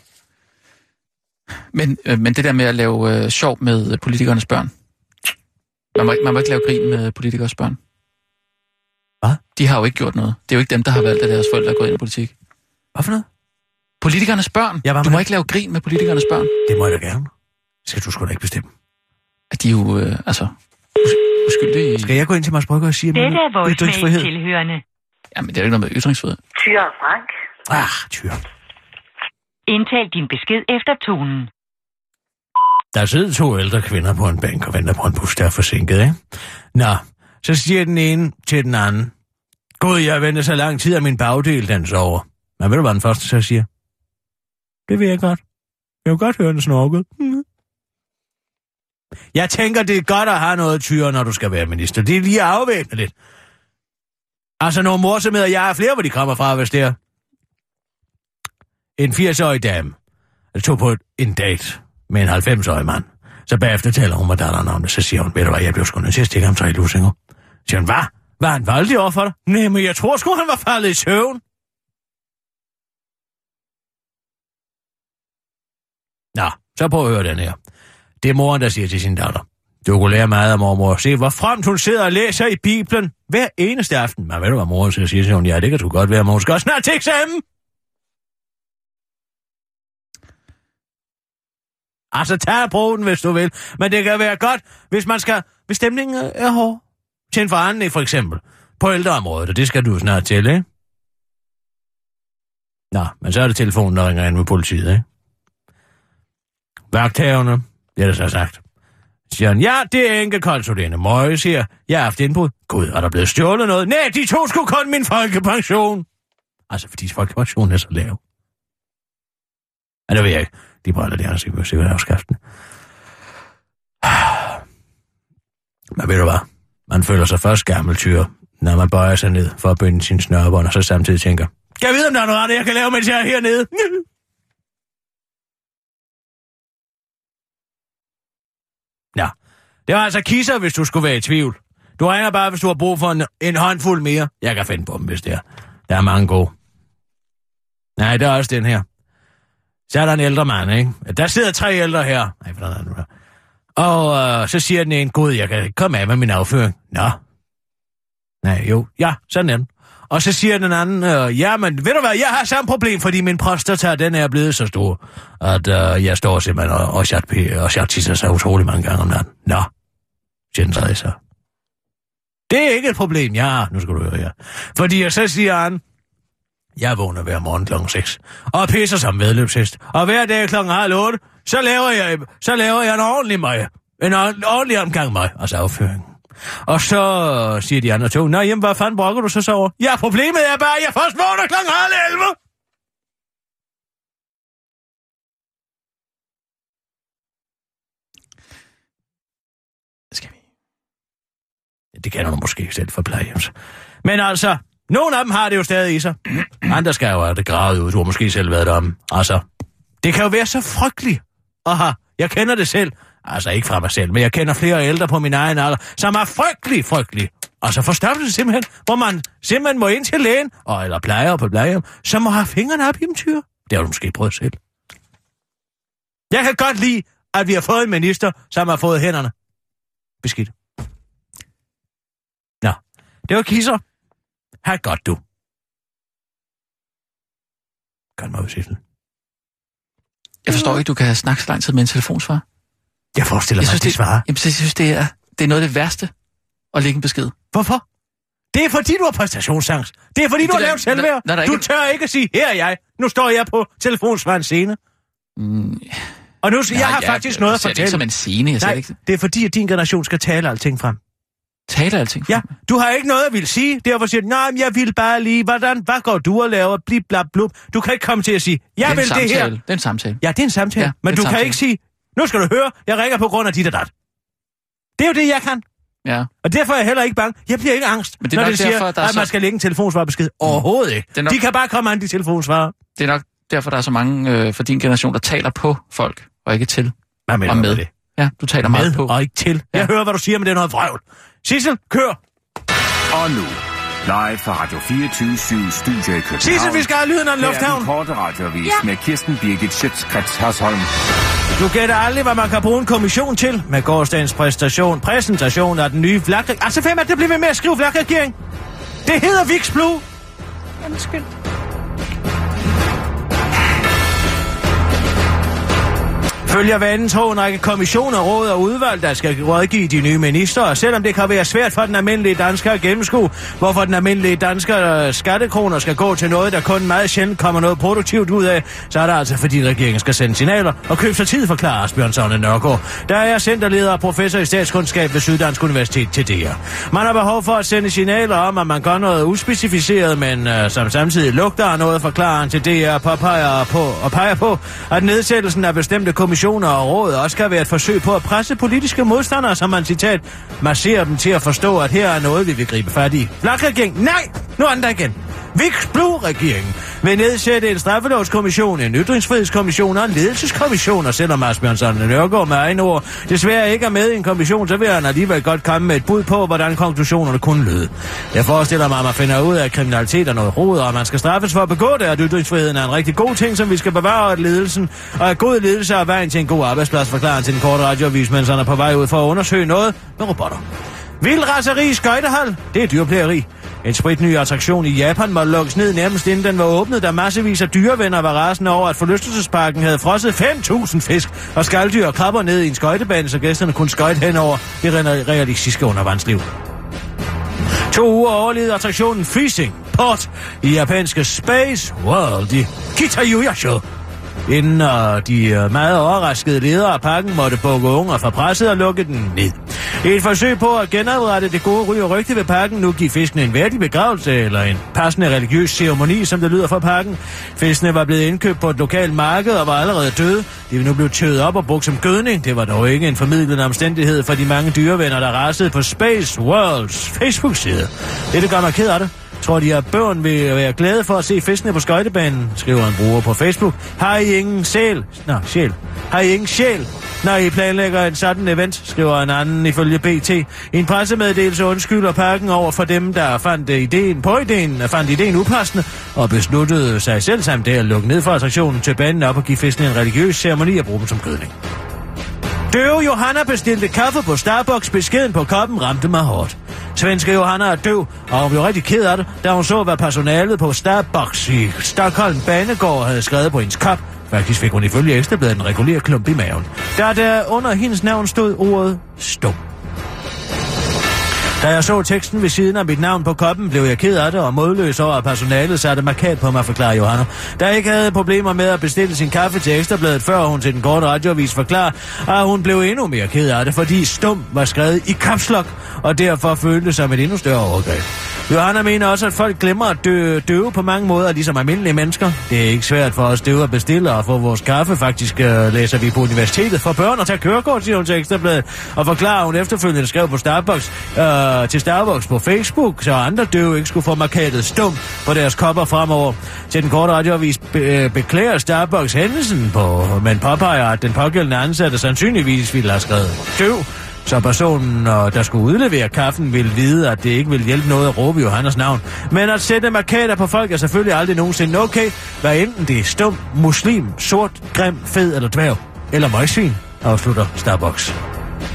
[SPEAKER 5] Men, øh, men det der med at lave øh, sjov med politikernes børn. Man må, man må ikke lave grin med politikers børn.
[SPEAKER 4] Hvad?
[SPEAKER 5] De har jo ikke gjort noget. Det er jo ikke dem, der har valgt, at deres forældre er gået ind i politik.
[SPEAKER 4] Hvad for noget?
[SPEAKER 5] Politikernes børn.
[SPEAKER 4] Ja,
[SPEAKER 5] du må
[SPEAKER 4] det?
[SPEAKER 5] ikke lave grin med politikernes børn.
[SPEAKER 4] Det må jeg da gerne. Det skal du sgu da ikke bestemme.
[SPEAKER 5] At de er jo, øh, altså, uskyldige.
[SPEAKER 4] Skal jeg gå ind til Mads Brygger og sige, at
[SPEAKER 9] Dette er voicemail
[SPEAKER 4] ytringsfrihed?
[SPEAKER 9] tilhørende.
[SPEAKER 5] Jamen, det er jo ikke noget med ytringsfrihed.
[SPEAKER 6] Tyre Frank.
[SPEAKER 4] Ah, Tyre.
[SPEAKER 9] Indtal din besked efter tonen.
[SPEAKER 4] Der sidder to ældre kvinder på en bænk og venter på en bus, der er forsinket, ikke? Nå, så siger den ene til den anden. Gud, jeg venter så lang tid, at min bagdel den sover. Men ved du, hvad den første så siger? Det vil jeg godt. Jeg vil godt høre den snorket. Mhm. Jeg tænker, det er godt at have noget tyre, når du skal være minister. Det er lige at afvæbne lidt. Altså, nogle morsomheder, jeg er flere, hvor de kommer fra, hvis det er. En 80-årig dame, jeg tog på en date med en 90-årig mand. Så bagefter taler hun med datteren om det, så siger hun, ved du hvad, jeg blev sgu nødt til at stikke ham tre lusinger. Så siger hun, hvad? Var han voldelig over for dig? Nej, men jeg tror sgu, han var faldet i søvn. Nå, så prøv at høre den her. Det er moren, der siger til sin datter. Du kunne lære meget af mormor. Se, hvor fremt hun sidder og læser i Bibelen hver eneste aften. Men ved du, hvad moren siger? Siger hun, ja, det kan du godt være, men hun skal også snart til eksamen. Altså, tag broen, hvis du vil. Men det kan være godt, hvis man skal... Hvis stemningen er hård. Til en forandring, for eksempel. På ældreområdet, og det skal du snart til, ikke? Nå, men så er det telefonen, der ringer ind med politiet, ikke? Vagthaverne, det er det så sagt. Siger han, ja, det er enkeltkonsulene. Møje siger, jeg har haft indbrud. Gud, er der blevet stjålet noget? Nej, de to skulle kun min folkepension. Altså, fordi folkepensionen er så lav. Ja, det ved jeg ikke. De brænder det, så vi sikkert afskaffe den. Men ved du hvad? Man føler sig først gammel tyr, når man bøjer sig ned for at binde sin snørbånd, og så samtidig tænker, kan jeg vide, om der er noget andet, jeg kan lave, mens jeg er hernede? Ja, det var altså kisser, hvis du skulle være i tvivl. Du ringer bare, hvis du har brug for en, en håndfuld mere. Jeg kan finde på dem, hvis det er. Der er mange gode. Nej, det er også den her. Så er der en ældre mand, ikke? Der sidder tre ældre her. Nej, hvad er nu der? Og øh, så siger den ene, Gud, jeg kan komme af med min afføring. Nå. Nej, jo. Ja, sådan er den. Og så siger den anden, øh, ja, men ved du hvad, jeg har samme problem, fordi min prostata, den er blevet så stor, at øh, jeg står simpelthen og, og, chat, og chat tisser sig utrolig mange gange om natten. Nå, siger. Det er ikke et problem, ja, nu skal du høre her. Fordi jeg så siger han, jeg vågner hver morgen kl. 6 og pisser som vedløbshest. Og hver dag kl. halv 8, så laver jeg, så laver jeg en ordentlig mig. En ordentlig omgang mig, altså afføring. Og så siger de andre to, nej, jamen, hvad fanden brokker du så så over? Ja, problemet er bare, at jeg først vågner kl. halv 11. Skal vi? Ja, det kender du måske selv for plejehjems. Men altså, nogle af dem har det jo stadig i sig. Andre skal jo have det gravet ud. Du har måske selv været om. Altså, det kan jo være så frygteligt. Aha, jeg kender det selv. Altså ikke fra mig selv, men jeg kender flere ældre på min egen alder, som er frygtelig, frygtelig. Altså forstørrelse simpelthen, hvor man simpelthen må ind til lægen, og, eller plejer på plejehjem, som må have fingrene op i dem tyr. Det har du måske prøvet selv. Jeg kan godt lide, at vi har fået en minister, som har fået hænderne. Beskidt. Det var kisser. Ha' godt, du. Kan mig udsætte.
[SPEAKER 5] Jeg forstår ikke, du kan snakke så lang tid med en telefonsvar.
[SPEAKER 4] Jeg forestiller mig,
[SPEAKER 5] synes,
[SPEAKER 4] at det svarer.
[SPEAKER 5] Jamen, jeg synes, det er, det er noget af det værste at lægge en besked.
[SPEAKER 4] Hvorfor? Det er fordi, du har præstationsangst. Det er fordi,
[SPEAKER 5] Men
[SPEAKER 4] du har
[SPEAKER 5] det
[SPEAKER 4] lavet selvværd.
[SPEAKER 5] der- der er
[SPEAKER 4] Du
[SPEAKER 5] ikke-
[SPEAKER 4] tør ikke at sige, her er jeg. Nu står jeg på telefonsvarens scene.
[SPEAKER 5] Mm,
[SPEAKER 4] Og nu skal jeg har faktisk noget at
[SPEAKER 5] Jeg ser det ikke som
[SPEAKER 4] fortælle.
[SPEAKER 5] en scene. Jeg ser
[SPEAKER 4] Nej,
[SPEAKER 5] det ikke
[SPEAKER 4] det er fordi, at din generation skal tale alting frem.
[SPEAKER 5] Tale alting.
[SPEAKER 4] Ja, du har ikke noget at ville sige. Derfor siger du, nej, men jeg vil bare lige, hvordan, hvad går du og laver, blip, blab, blub. Du kan ikke komme til at sige,
[SPEAKER 5] det
[SPEAKER 4] jeg vil det
[SPEAKER 5] samtale.
[SPEAKER 4] her.
[SPEAKER 5] Det er en samtale.
[SPEAKER 4] Ja, det er en samtale,
[SPEAKER 5] Ja, det
[SPEAKER 4] men du
[SPEAKER 5] en
[SPEAKER 4] kan
[SPEAKER 5] samtale.
[SPEAKER 4] ikke sige, nu skal du høre, jeg ringer på grund af dit og dat. Det er jo det, jeg kan.
[SPEAKER 5] Ja.
[SPEAKER 4] Og derfor er jeg heller ikke bange. Jeg bliver ikke angst,
[SPEAKER 5] Men det er
[SPEAKER 4] når
[SPEAKER 5] nok
[SPEAKER 4] det siger,
[SPEAKER 5] derfor, der er
[SPEAKER 4] at man
[SPEAKER 5] så-
[SPEAKER 4] skal lægge en telefonsvarbesked. Overhovedet ikke.
[SPEAKER 5] Det nok-
[SPEAKER 4] De kan bare komme an de telefonsvarer.
[SPEAKER 5] Det er nok derfor, der er så mange øh, for din generation, der taler på folk, og ikke til.
[SPEAKER 4] Hvad mener
[SPEAKER 5] Og med.
[SPEAKER 4] det?
[SPEAKER 5] Ja, du taler meget
[SPEAKER 4] Med
[SPEAKER 5] på.
[SPEAKER 4] og ikke til. Jeg
[SPEAKER 5] Ja.
[SPEAKER 4] hører, hvad du siger, men det er noget vrøvl. Sissel, kør.
[SPEAKER 7] Og nu, live fra Radio 24 Studio i København.
[SPEAKER 4] Sissel, vi skal have lyden af en
[SPEAKER 7] Her er
[SPEAKER 4] lufthavn.
[SPEAKER 7] den korte radiovis ja. med Kirsten Birgit Schøtzgrads Hasholm.
[SPEAKER 4] Du gætter aldrig, hvad man kan bruge en kommission til med gårdsdagens præstation, præsentation af den nye vlakregering. Altså, hvem er det, bliver ved med at skrive vlakregering? Det hedder Vix Blue.
[SPEAKER 6] Undskyld.
[SPEAKER 4] Følger vanen tro en række kommissioner, råd og udvalg, der skal rådgive de nye ministerer, selvom det kan være svært for den almindelige dansker at gennemskue, hvorfor den almindelige dansker øh, skattekroner skal gå til noget, der kun meget sjældent kommer noget produktivt ud af, så er det altså fordi regeringen skal sende signaler og købe sig tid, forklarer Asbjørn Sonne Nørgaard. Der er centerleder og professor i statskundskab ved Syddansk Universitet til DR. Man har behov for at sende signaler om, at man gør noget uspecificeret, men øh, som samtidig lugter noget, forklarer han til DR påpeger på, og peger på, at nedsættelsen af bestemte kommissioner og råd også kan være et forsøg på at presse politiske modstandere, som man citat, masserer dem til at forstå, at her er noget, vi vil gribe fat i. Flakregering, nej! Nu andre igen. Viks Blue-regeringen vil nedsætte en straffelovskommission, en ytringsfrihedskommission og en ledelseskommission, og selvom Asbjørn Søren Nørgaard med egen ord desværre ikke er med i en kommission, så vil han alligevel godt komme med et bud på, hvordan konklusionerne kunne lyde. Jeg forestiller mig, at man finder ud af, at kriminalitet er noget rod, og man skal straffes for at begå det, at ytringsfriheden er en rigtig god ting, som vi skal bevare at ledelsen, og at god ledelse er vejen til en god arbejdsplads, forklarer til den korte radioavis, mens han er på vej ud for at undersøge noget med robotter. Vild raseri i skøjtehal, det er dyrplageri. En spritny attraktion i Japan måtte lukkes ned nærmest inden den var åbnet, da massevis af dyrevenner var rasende over, at forlystelsesparken havde frosset 5.000 fisk og skalddyr og krabber ned i en skøjtebane, så gæsterne kunne skøjte hen over det realistiske undervandsliv. To uger overlevede attraktionen Freezing Port i japanske Space World i Kitayuyasho Inden uh, de uh, meget overraskede ledere af pakken måtte bukke unger fra presset og lukke den ned. I et forsøg på at genoprette det gode ry og rygte ved pakken, nu give fiskene en værdig begravelse eller en passende religiøs ceremoni, som det lyder fra pakken. Fiskene var blevet indkøbt på et lokalt marked og var allerede døde. De vil nu blive tøet op og brugt som gødning. Det var dog ikke en formidlende omstændighed for de mange dyrevenner, der rasede på Space Worlds Facebook-side. Det gør mig ked af det. Tror de, at børn vil være glade for at se fiskene på skøjtebanen, skriver en bruger på Facebook. Har I ingen sjæl? Nå, sjæl. Har I ingen sjæl, når I planlægger en sådan event, skriver en anden ifølge BT. I en pressemeddelelse undskylder parken over for dem, der fandt ideen på ideen, fandt ideen upassende og besluttede sig selv samt det at lukke ned for attraktionen til banen op og give fiskene en religiøs ceremoni og bruge dem som gødning. Døve Johanna bestilte kaffe på Starbucks. Beskeden på koppen ramte mig hårdt. Svenske Johanna er døv, og hun blev rigtig ked af det, da hun så, hvad personalet på Starbucks i Stockholm Banegård havde skrevet på hendes kop. Faktisk fik hun ifølge Ekstrabladet en regulær klump i maven. Da der under hendes navn stod ordet stum. Da jeg så teksten ved siden af mit navn på koppen, blev jeg ked af det og modløs over, at personalet satte markat på mig, forklarer Johanna. Der ikke havde problemer med at bestille sin kaffe til Ekstrabladet, før hun til den korte radioavis forklarer, at hun blev endnu mere ked af det, fordi stum var skrevet i kapslok, og derfor følte sig et endnu større overgreb. Johanna mener også, at folk glemmer at dø, døve på mange måder, ligesom almindelige mennesker. Det er ikke svært for os døve at bestille og få vores kaffe. Faktisk øh, læser vi på universitetet for børn at tage kørekort, siger hun til Ekstrabladet, og forklarer, hun efterfølgende skrev på Starbucks, øh, øh, til Starbucks på Facebook, så andre døve ikke skulle få markedet stum på deres kopper fremover. Til den korte radioavis be- øh, beklager Starbucks hændelsen på, men påpeger, at den pågældende ansatte sandsynligvis ville have skrevet døv så personen, øh, der skulle udlevere kaffen, ville vide, at det ikke ville hjælpe noget at råbe Johannes navn. Men at sætte markader på folk er selvfølgelig aldrig nogensinde okay, hvad enten det er stum, muslim, sort, grim, fed eller dværg. Eller møgsvin, afslutter Starbucks.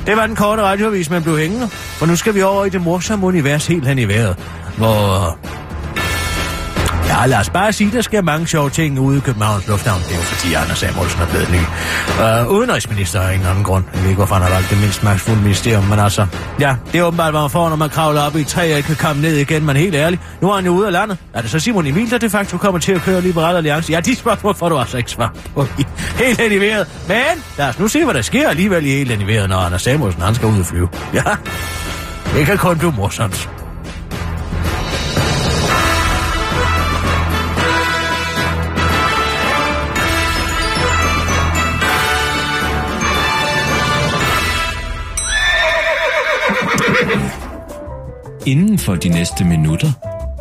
[SPEAKER 4] Det var den korte radiovis, man blev hængende, for nu skal vi over i det morsomme univers helt hen i vejret, hvor Ja, lad os bare sige, der sker mange sjove ting ude i Københavns Lufthavn. Det er jo fordi, Anders Samuelsen er blevet ny. Øh, udenrigsminister af ingen anden grund. Jeg ved ikke, hvorfor han har valgt det mindst magtfulde ministerium, men altså... Ja, det er åbenbart, hvad man får, når man kravler op i et træ og ikke kan komme ned igen, men helt ærligt. Nu er han jo ude af landet. Er det så Simon Emil, der de facto kommer til at køre Liberal Alliance? Ja, de spørgsmål får du altså ikke svar på. Helt animeret. Men lad os nu se, hvad der sker alligevel i helt animeret, når Anders Samuelsen han skal ud og flyve. Ja, det kan kun blive morsomt.
[SPEAKER 10] Inden for de næste minutter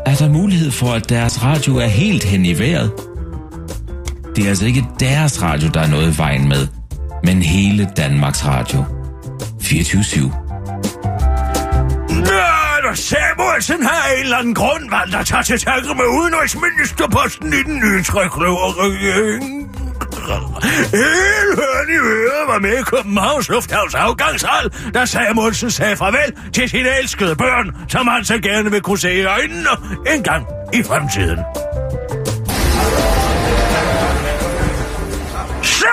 [SPEAKER 10] er der mulighed for, at deres radio er helt hen i vejret. Det er altså ikke deres radio, der er noget i vejen med, men hele Danmarks Radio. 24-7.
[SPEAKER 4] Nå, Samuelsen har en eller anden grund valgt at tage til takke med udenrigsministerposten i den nye trækløverregering. Hele høren i øret var med i Københavns Lufthavns afgangshal, da Samuelsen sagde farvel til sine elskede børn, som han så gerne vil kunne se i øjnene en gang i fremtiden. Så,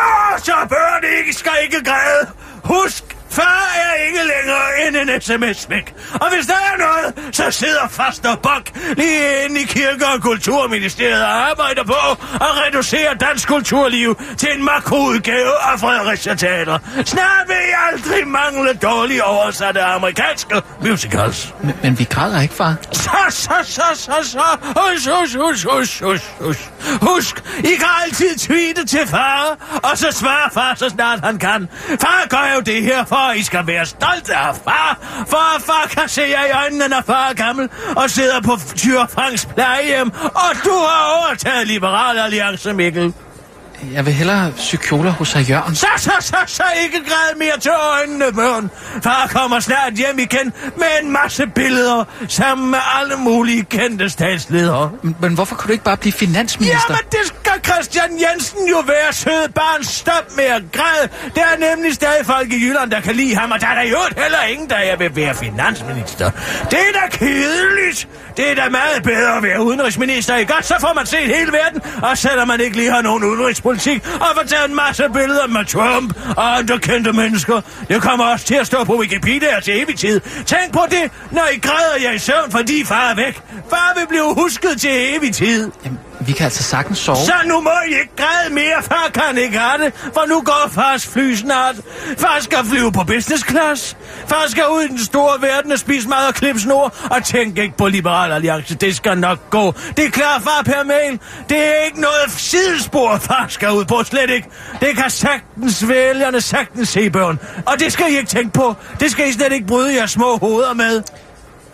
[SPEAKER 4] så børn ikke skal ikke græde. Husk, far er ikke længere end en sms væk. Og hvis der er noget, så sidder fast og bok lige inde i Kirke- og Kulturministeriet og arbejder på at reducere dansk kulturliv til en makroudgave af Fredericia Teater. Snart vil I aldrig mangle dårligt oversatte amerikanske musicals.
[SPEAKER 5] Men, men vi græder ikke, far.
[SPEAKER 4] Så, så, så, så, så. Husk, husk, husk, husk, husk, husk. Husk, I kan altid tweete til far, og så svarer far, så snart han kan. Far gør jo det her, for at I skal være stolte af far. For at far kan se jer i øjnene, når far er gammel, og sidder på Tyrfangs plejehjem. Og du har overtaget Liberal Alliance, Mikkel.
[SPEAKER 5] Jeg vil hellere psykoler hos herr Jørgen.
[SPEAKER 4] Så, så, så, så ikke græd mere til øjnene, børn. Far kommer snart hjem igen med en masse billeder, sammen med alle mulige kendte statsledere.
[SPEAKER 5] Men, men hvorfor kunne du ikke bare blive finansminister?
[SPEAKER 4] Jamen, det Christian Jensen jo være sød barn. Stop med at græde. Der er nemlig stadig folk i Jylland, der kan lide ham, og der er der jo heller ingen, der jeg vil være finansminister. Det er da kedeligt. Det er da meget bedre at være udenrigsminister, ikke godt? Så får man set hele verden, og selvom man ikke lige har nogen udenrigspolitik, og får taget en masse billeder med Trump og andre kendte mennesker. Det kommer også til at stå på Wikipedia til evig tid. Tænk på det, når I græder jer i søvn, fordi far er væk. Far vil blive husket til evig tid.
[SPEAKER 5] Jamen, vi kan altså sagtens sove.
[SPEAKER 4] Så nu må I ikke græde mere, far kan ikke have det, for nu går fars fly snart. Far skal flyve på business class. Far skal ud i den store verden og spise mad og klippe snor, og tænk ikke på Liberal Alliance, det skal nok gå. Det er klar, far, per mail. Det er ikke noget sidespor, far skal ud på, slet ikke. Det kan sagtens vælgerne sagtens se, børn. Og det skal I ikke tænke på. Det skal I slet ikke bryde jeres små hoveder med.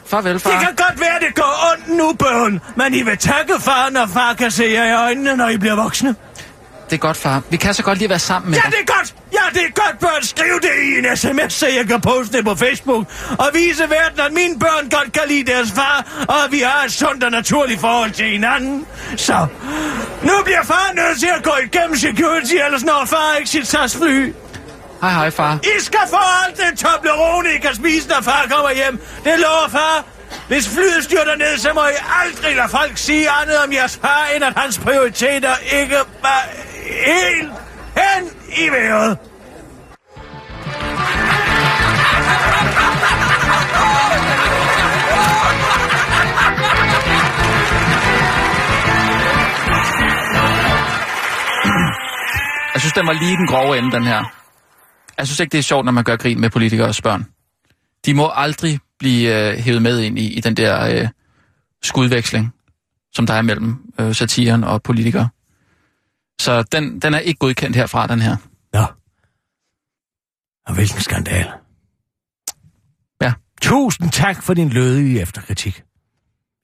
[SPEAKER 5] Farvel, far.
[SPEAKER 4] Det kan godt være, det går ondt nu, børn, men I vil takke far, når far kan se jer i øjnene, når I bliver voksne.
[SPEAKER 5] Det er godt, far. Vi kan så godt lige være sammen med
[SPEAKER 4] Ja,
[SPEAKER 5] dig.
[SPEAKER 4] det er godt! Ja, det er godt, børn. Skriv det i en sms, så jeg kan poste det på Facebook. Og vise verden, at mine børn godt kan lide deres far, og at vi har et sundt og naturligt forhold til hinanden. Så, nu bliver far nødt til at gå igennem security, ellers når far ikke sit SAS fly.
[SPEAKER 5] Hej, hej, far.
[SPEAKER 4] I skal få alt det Toblerone, I kan spise, når far kommer hjem. Det lover far. Hvis flyet styrter ned, så må I aldrig lade folk sige andet om jeres far, end at hans prioriteter ikke var helt hen i vejret.
[SPEAKER 5] Jeg synes, den var lige den grove ende, den her. Jeg synes ikke, det er sjovt, når man gør grin med politikere og børn. De må aldrig blive øh, hævet med ind i, i den der øh, skudveksling, som der er mellem øh, satiren og politikere. Så den, den er ikke godkendt herfra, den her.
[SPEAKER 4] Nå. Og hvilken skandal.
[SPEAKER 5] Ja.
[SPEAKER 4] Tusind tak for din lødige efterkritik.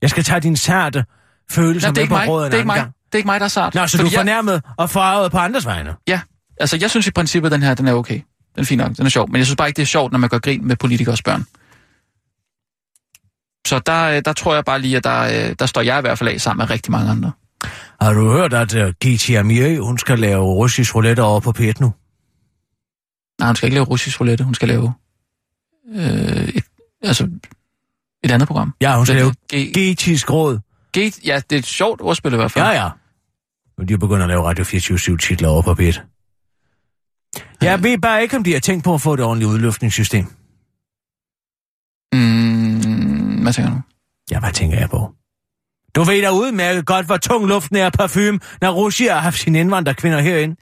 [SPEAKER 4] Jeg skal tage din sarte følelse med på
[SPEAKER 5] mig.
[SPEAKER 4] råden
[SPEAKER 5] Det er ikke mig.
[SPEAKER 4] gang.
[SPEAKER 5] Det er ikke mig, der er sart.
[SPEAKER 4] Nå, så
[SPEAKER 5] Fordi
[SPEAKER 4] du er fornærmet og farvet på andres vegne.
[SPEAKER 5] Ja, altså jeg synes i princippet, den her, den er okay. Den er fin nok, den er sjov. Men jeg synes bare ikke, det er sjovt, når man gør grin med politikers børn. Så der, øh, der tror jeg bare lige, at der, øh, der står jeg i hvert fald af sammen med rigtig mange andre.
[SPEAKER 4] Har du hørt, at uh, Giti Amiri, hun skal lave russisk roulette over på P1 nu?
[SPEAKER 5] Nej, hun skal ikke lave russisk roulette, hun skal lave øh, et, altså et andet program.
[SPEAKER 4] Ja, hun skal lave
[SPEAKER 5] G-
[SPEAKER 4] Gitis råd.
[SPEAKER 5] G- ja, det er et sjovt ordspil i hvert fald.
[SPEAKER 4] Ja, ja. Men de er begyndt at lave Radio 24 titler over på P1. Jeg ved bare ikke, om de har tænkt på at få et ordentligt udluftningssystem.
[SPEAKER 5] Mm, hvad tænker du?
[SPEAKER 4] Ja, hvad tænker jeg på? Du ved da udmærket godt, hvor tung luften er parfume, når Russia har haft sine indvandrerkvinder herinde.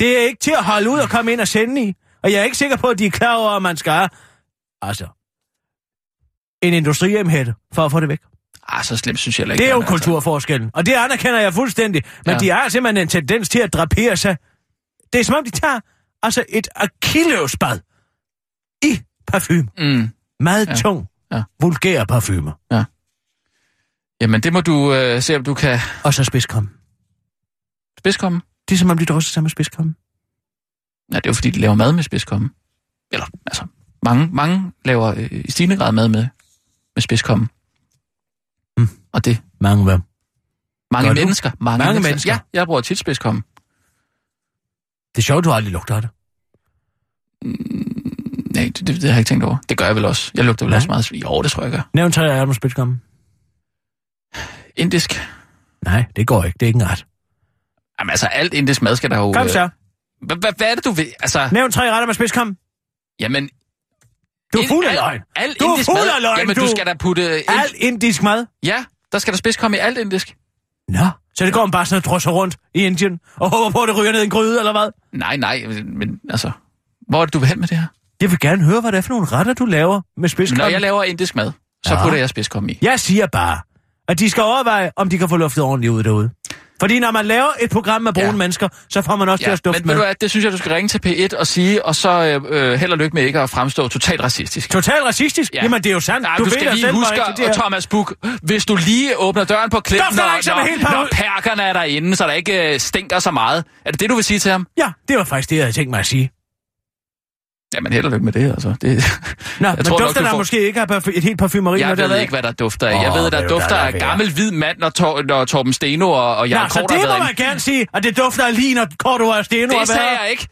[SPEAKER 4] Det er ikke til at holde ud og komme ind og sende i. Og jeg er ikke sikker på, at de er klar over, at man skal altså, en industrihjemhætte for at få det væk.
[SPEAKER 5] Ah, så slemt synes jeg ikke.
[SPEAKER 4] Det er jo
[SPEAKER 5] altså.
[SPEAKER 4] kulturforskellen, og det anerkender jeg fuldstændig. Men
[SPEAKER 5] Ja.
[SPEAKER 4] de har simpelthen en tendens til at drapere sig. Det er som om, de tager altså et akillevsbad i parfume.
[SPEAKER 5] Mm.
[SPEAKER 4] Meget
[SPEAKER 5] ja.
[SPEAKER 4] tung,
[SPEAKER 5] Ja.
[SPEAKER 4] ja. vulgære parfumer.
[SPEAKER 5] Jamen, det må du øh, se, om du kan
[SPEAKER 4] Og så spidskom.
[SPEAKER 5] spidskomme.
[SPEAKER 4] Det er som om, de drosser sammen med spidskom.
[SPEAKER 5] Ja, det er jo fordi, de laver mad med spidskomme. Eller, altså, mange, mange laver øh, i stigende grad mad med, med spidskomme.
[SPEAKER 4] Mm.
[SPEAKER 5] Og det,
[SPEAKER 4] Mange hvad?
[SPEAKER 5] mange
[SPEAKER 4] Gør du?
[SPEAKER 5] mennesker. Mange,
[SPEAKER 4] Mange mennesker?
[SPEAKER 5] Ja, jeg bruger tit spidskomme.
[SPEAKER 4] Det er sjovt, du aldrig lugter af det.
[SPEAKER 5] Nej, det, det, det, har jeg ikke tænkt over. Det gør jeg vel også. Jeg lugter vel
[SPEAKER 4] Nej.
[SPEAKER 5] også meget. Jo, det tror jeg, jeg gør.
[SPEAKER 4] Nævn tre af dem spidskom.
[SPEAKER 5] Indisk.
[SPEAKER 4] Nej, det går ikke. Det er ikke en ret.
[SPEAKER 5] Jamen altså, alt indisk mad skal der jo...
[SPEAKER 4] Kom
[SPEAKER 5] øh,
[SPEAKER 4] så.
[SPEAKER 5] Hvad, hvad, er det, du vil? Altså,
[SPEAKER 4] Nævn tre retter med spidskam.
[SPEAKER 5] jamen...
[SPEAKER 4] Du er fuld af løgn. Du er
[SPEAKER 5] indisk
[SPEAKER 4] fuld af løgn,
[SPEAKER 5] Jamen,
[SPEAKER 4] du.
[SPEAKER 5] skal da putte... Ind...
[SPEAKER 4] Al indisk mad.
[SPEAKER 5] Ja, der skal der spids komme i alt indisk.
[SPEAKER 4] Nå, så det går man bare sådan og drysser rundt i Indien og håber på, at det ryger ned i en gryde, eller hvad?
[SPEAKER 5] Nej, nej, men, men altså... Hvor er det, du vil hen med det her?
[SPEAKER 4] Jeg vil gerne høre, hvad det er for nogle retter, du laver med spidskam.
[SPEAKER 5] Når jeg laver indisk mad, så
[SPEAKER 4] Ja.
[SPEAKER 5] putter jeg spidskomme i.
[SPEAKER 4] Jeg siger bare, at de skal overveje, om de kan få luftet ordentligt ud derude. Fordi når man laver et program med brune
[SPEAKER 5] Ja.
[SPEAKER 4] mennesker, så får man også ja, til at dufte
[SPEAKER 5] men ved
[SPEAKER 4] med.
[SPEAKER 5] du hvad, det synes jeg, du skal ringe til P1 og sige, og så øh, øh, held og lykke med ikke at fremstå totalt racistisk.
[SPEAKER 4] Totalt racistisk?
[SPEAKER 5] Ja.
[SPEAKER 4] Ja. Jamen, det er jo sandt.
[SPEAKER 5] Ja,
[SPEAKER 4] du,
[SPEAKER 5] du,
[SPEAKER 4] ved
[SPEAKER 5] skal
[SPEAKER 4] da
[SPEAKER 5] lige
[SPEAKER 4] selv,
[SPEAKER 5] huske, og
[SPEAKER 4] er.
[SPEAKER 5] Thomas Buk, hvis du lige åbner døren på klip,
[SPEAKER 4] Dufter der ikke som en helt
[SPEAKER 5] når,
[SPEAKER 4] par-
[SPEAKER 5] når perkerne er derinde, så der ikke øh, stinker så meget. Er det det, du vil sige til ham?
[SPEAKER 4] Ja, det var faktisk det, jeg havde tænkt mig at sige.
[SPEAKER 5] Jamen, held og lykke med det, altså. Det,
[SPEAKER 4] Nå,
[SPEAKER 5] Jeg
[SPEAKER 4] men
[SPEAKER 5] tror nok,
[SPEAKER 4] dufter
[SPEAKER 5] du
[SPEAKER 4] der
[SPEAKER 5] får-
[SPEAKER 4] måske ikke af et helt parfumeri, når
[SPEAKER 5] jeg
[SPEAKER 4] det har
[SPEAKER 5] ved
[SPEAKER 4] været?
[SPEAKER 5] ikke, hvad der dufter af. Jeg
[SPEAKER 4] Åh,
[SPEAKER 5] ved,
[SPEAKER 4] det
[SPEAKER 5] der
[SPEAKER 4] er
[SPEAKER 5] dufter af gammel hvid mand, når, Tor, når Torben Steno og, og
[SPEAKER 4] Ja,
[SPEAKER 5] Jarl
[SPEAKER 4] så
[SPEAKER 5] Kort har
[SPEAKER 4] det
[SPEAKER 5] været
[SPEAKER 4] må man gerne sige, at det dufter af lin og Korto og Steno.
[SPEAKER 5] Det sagde jeg ikke.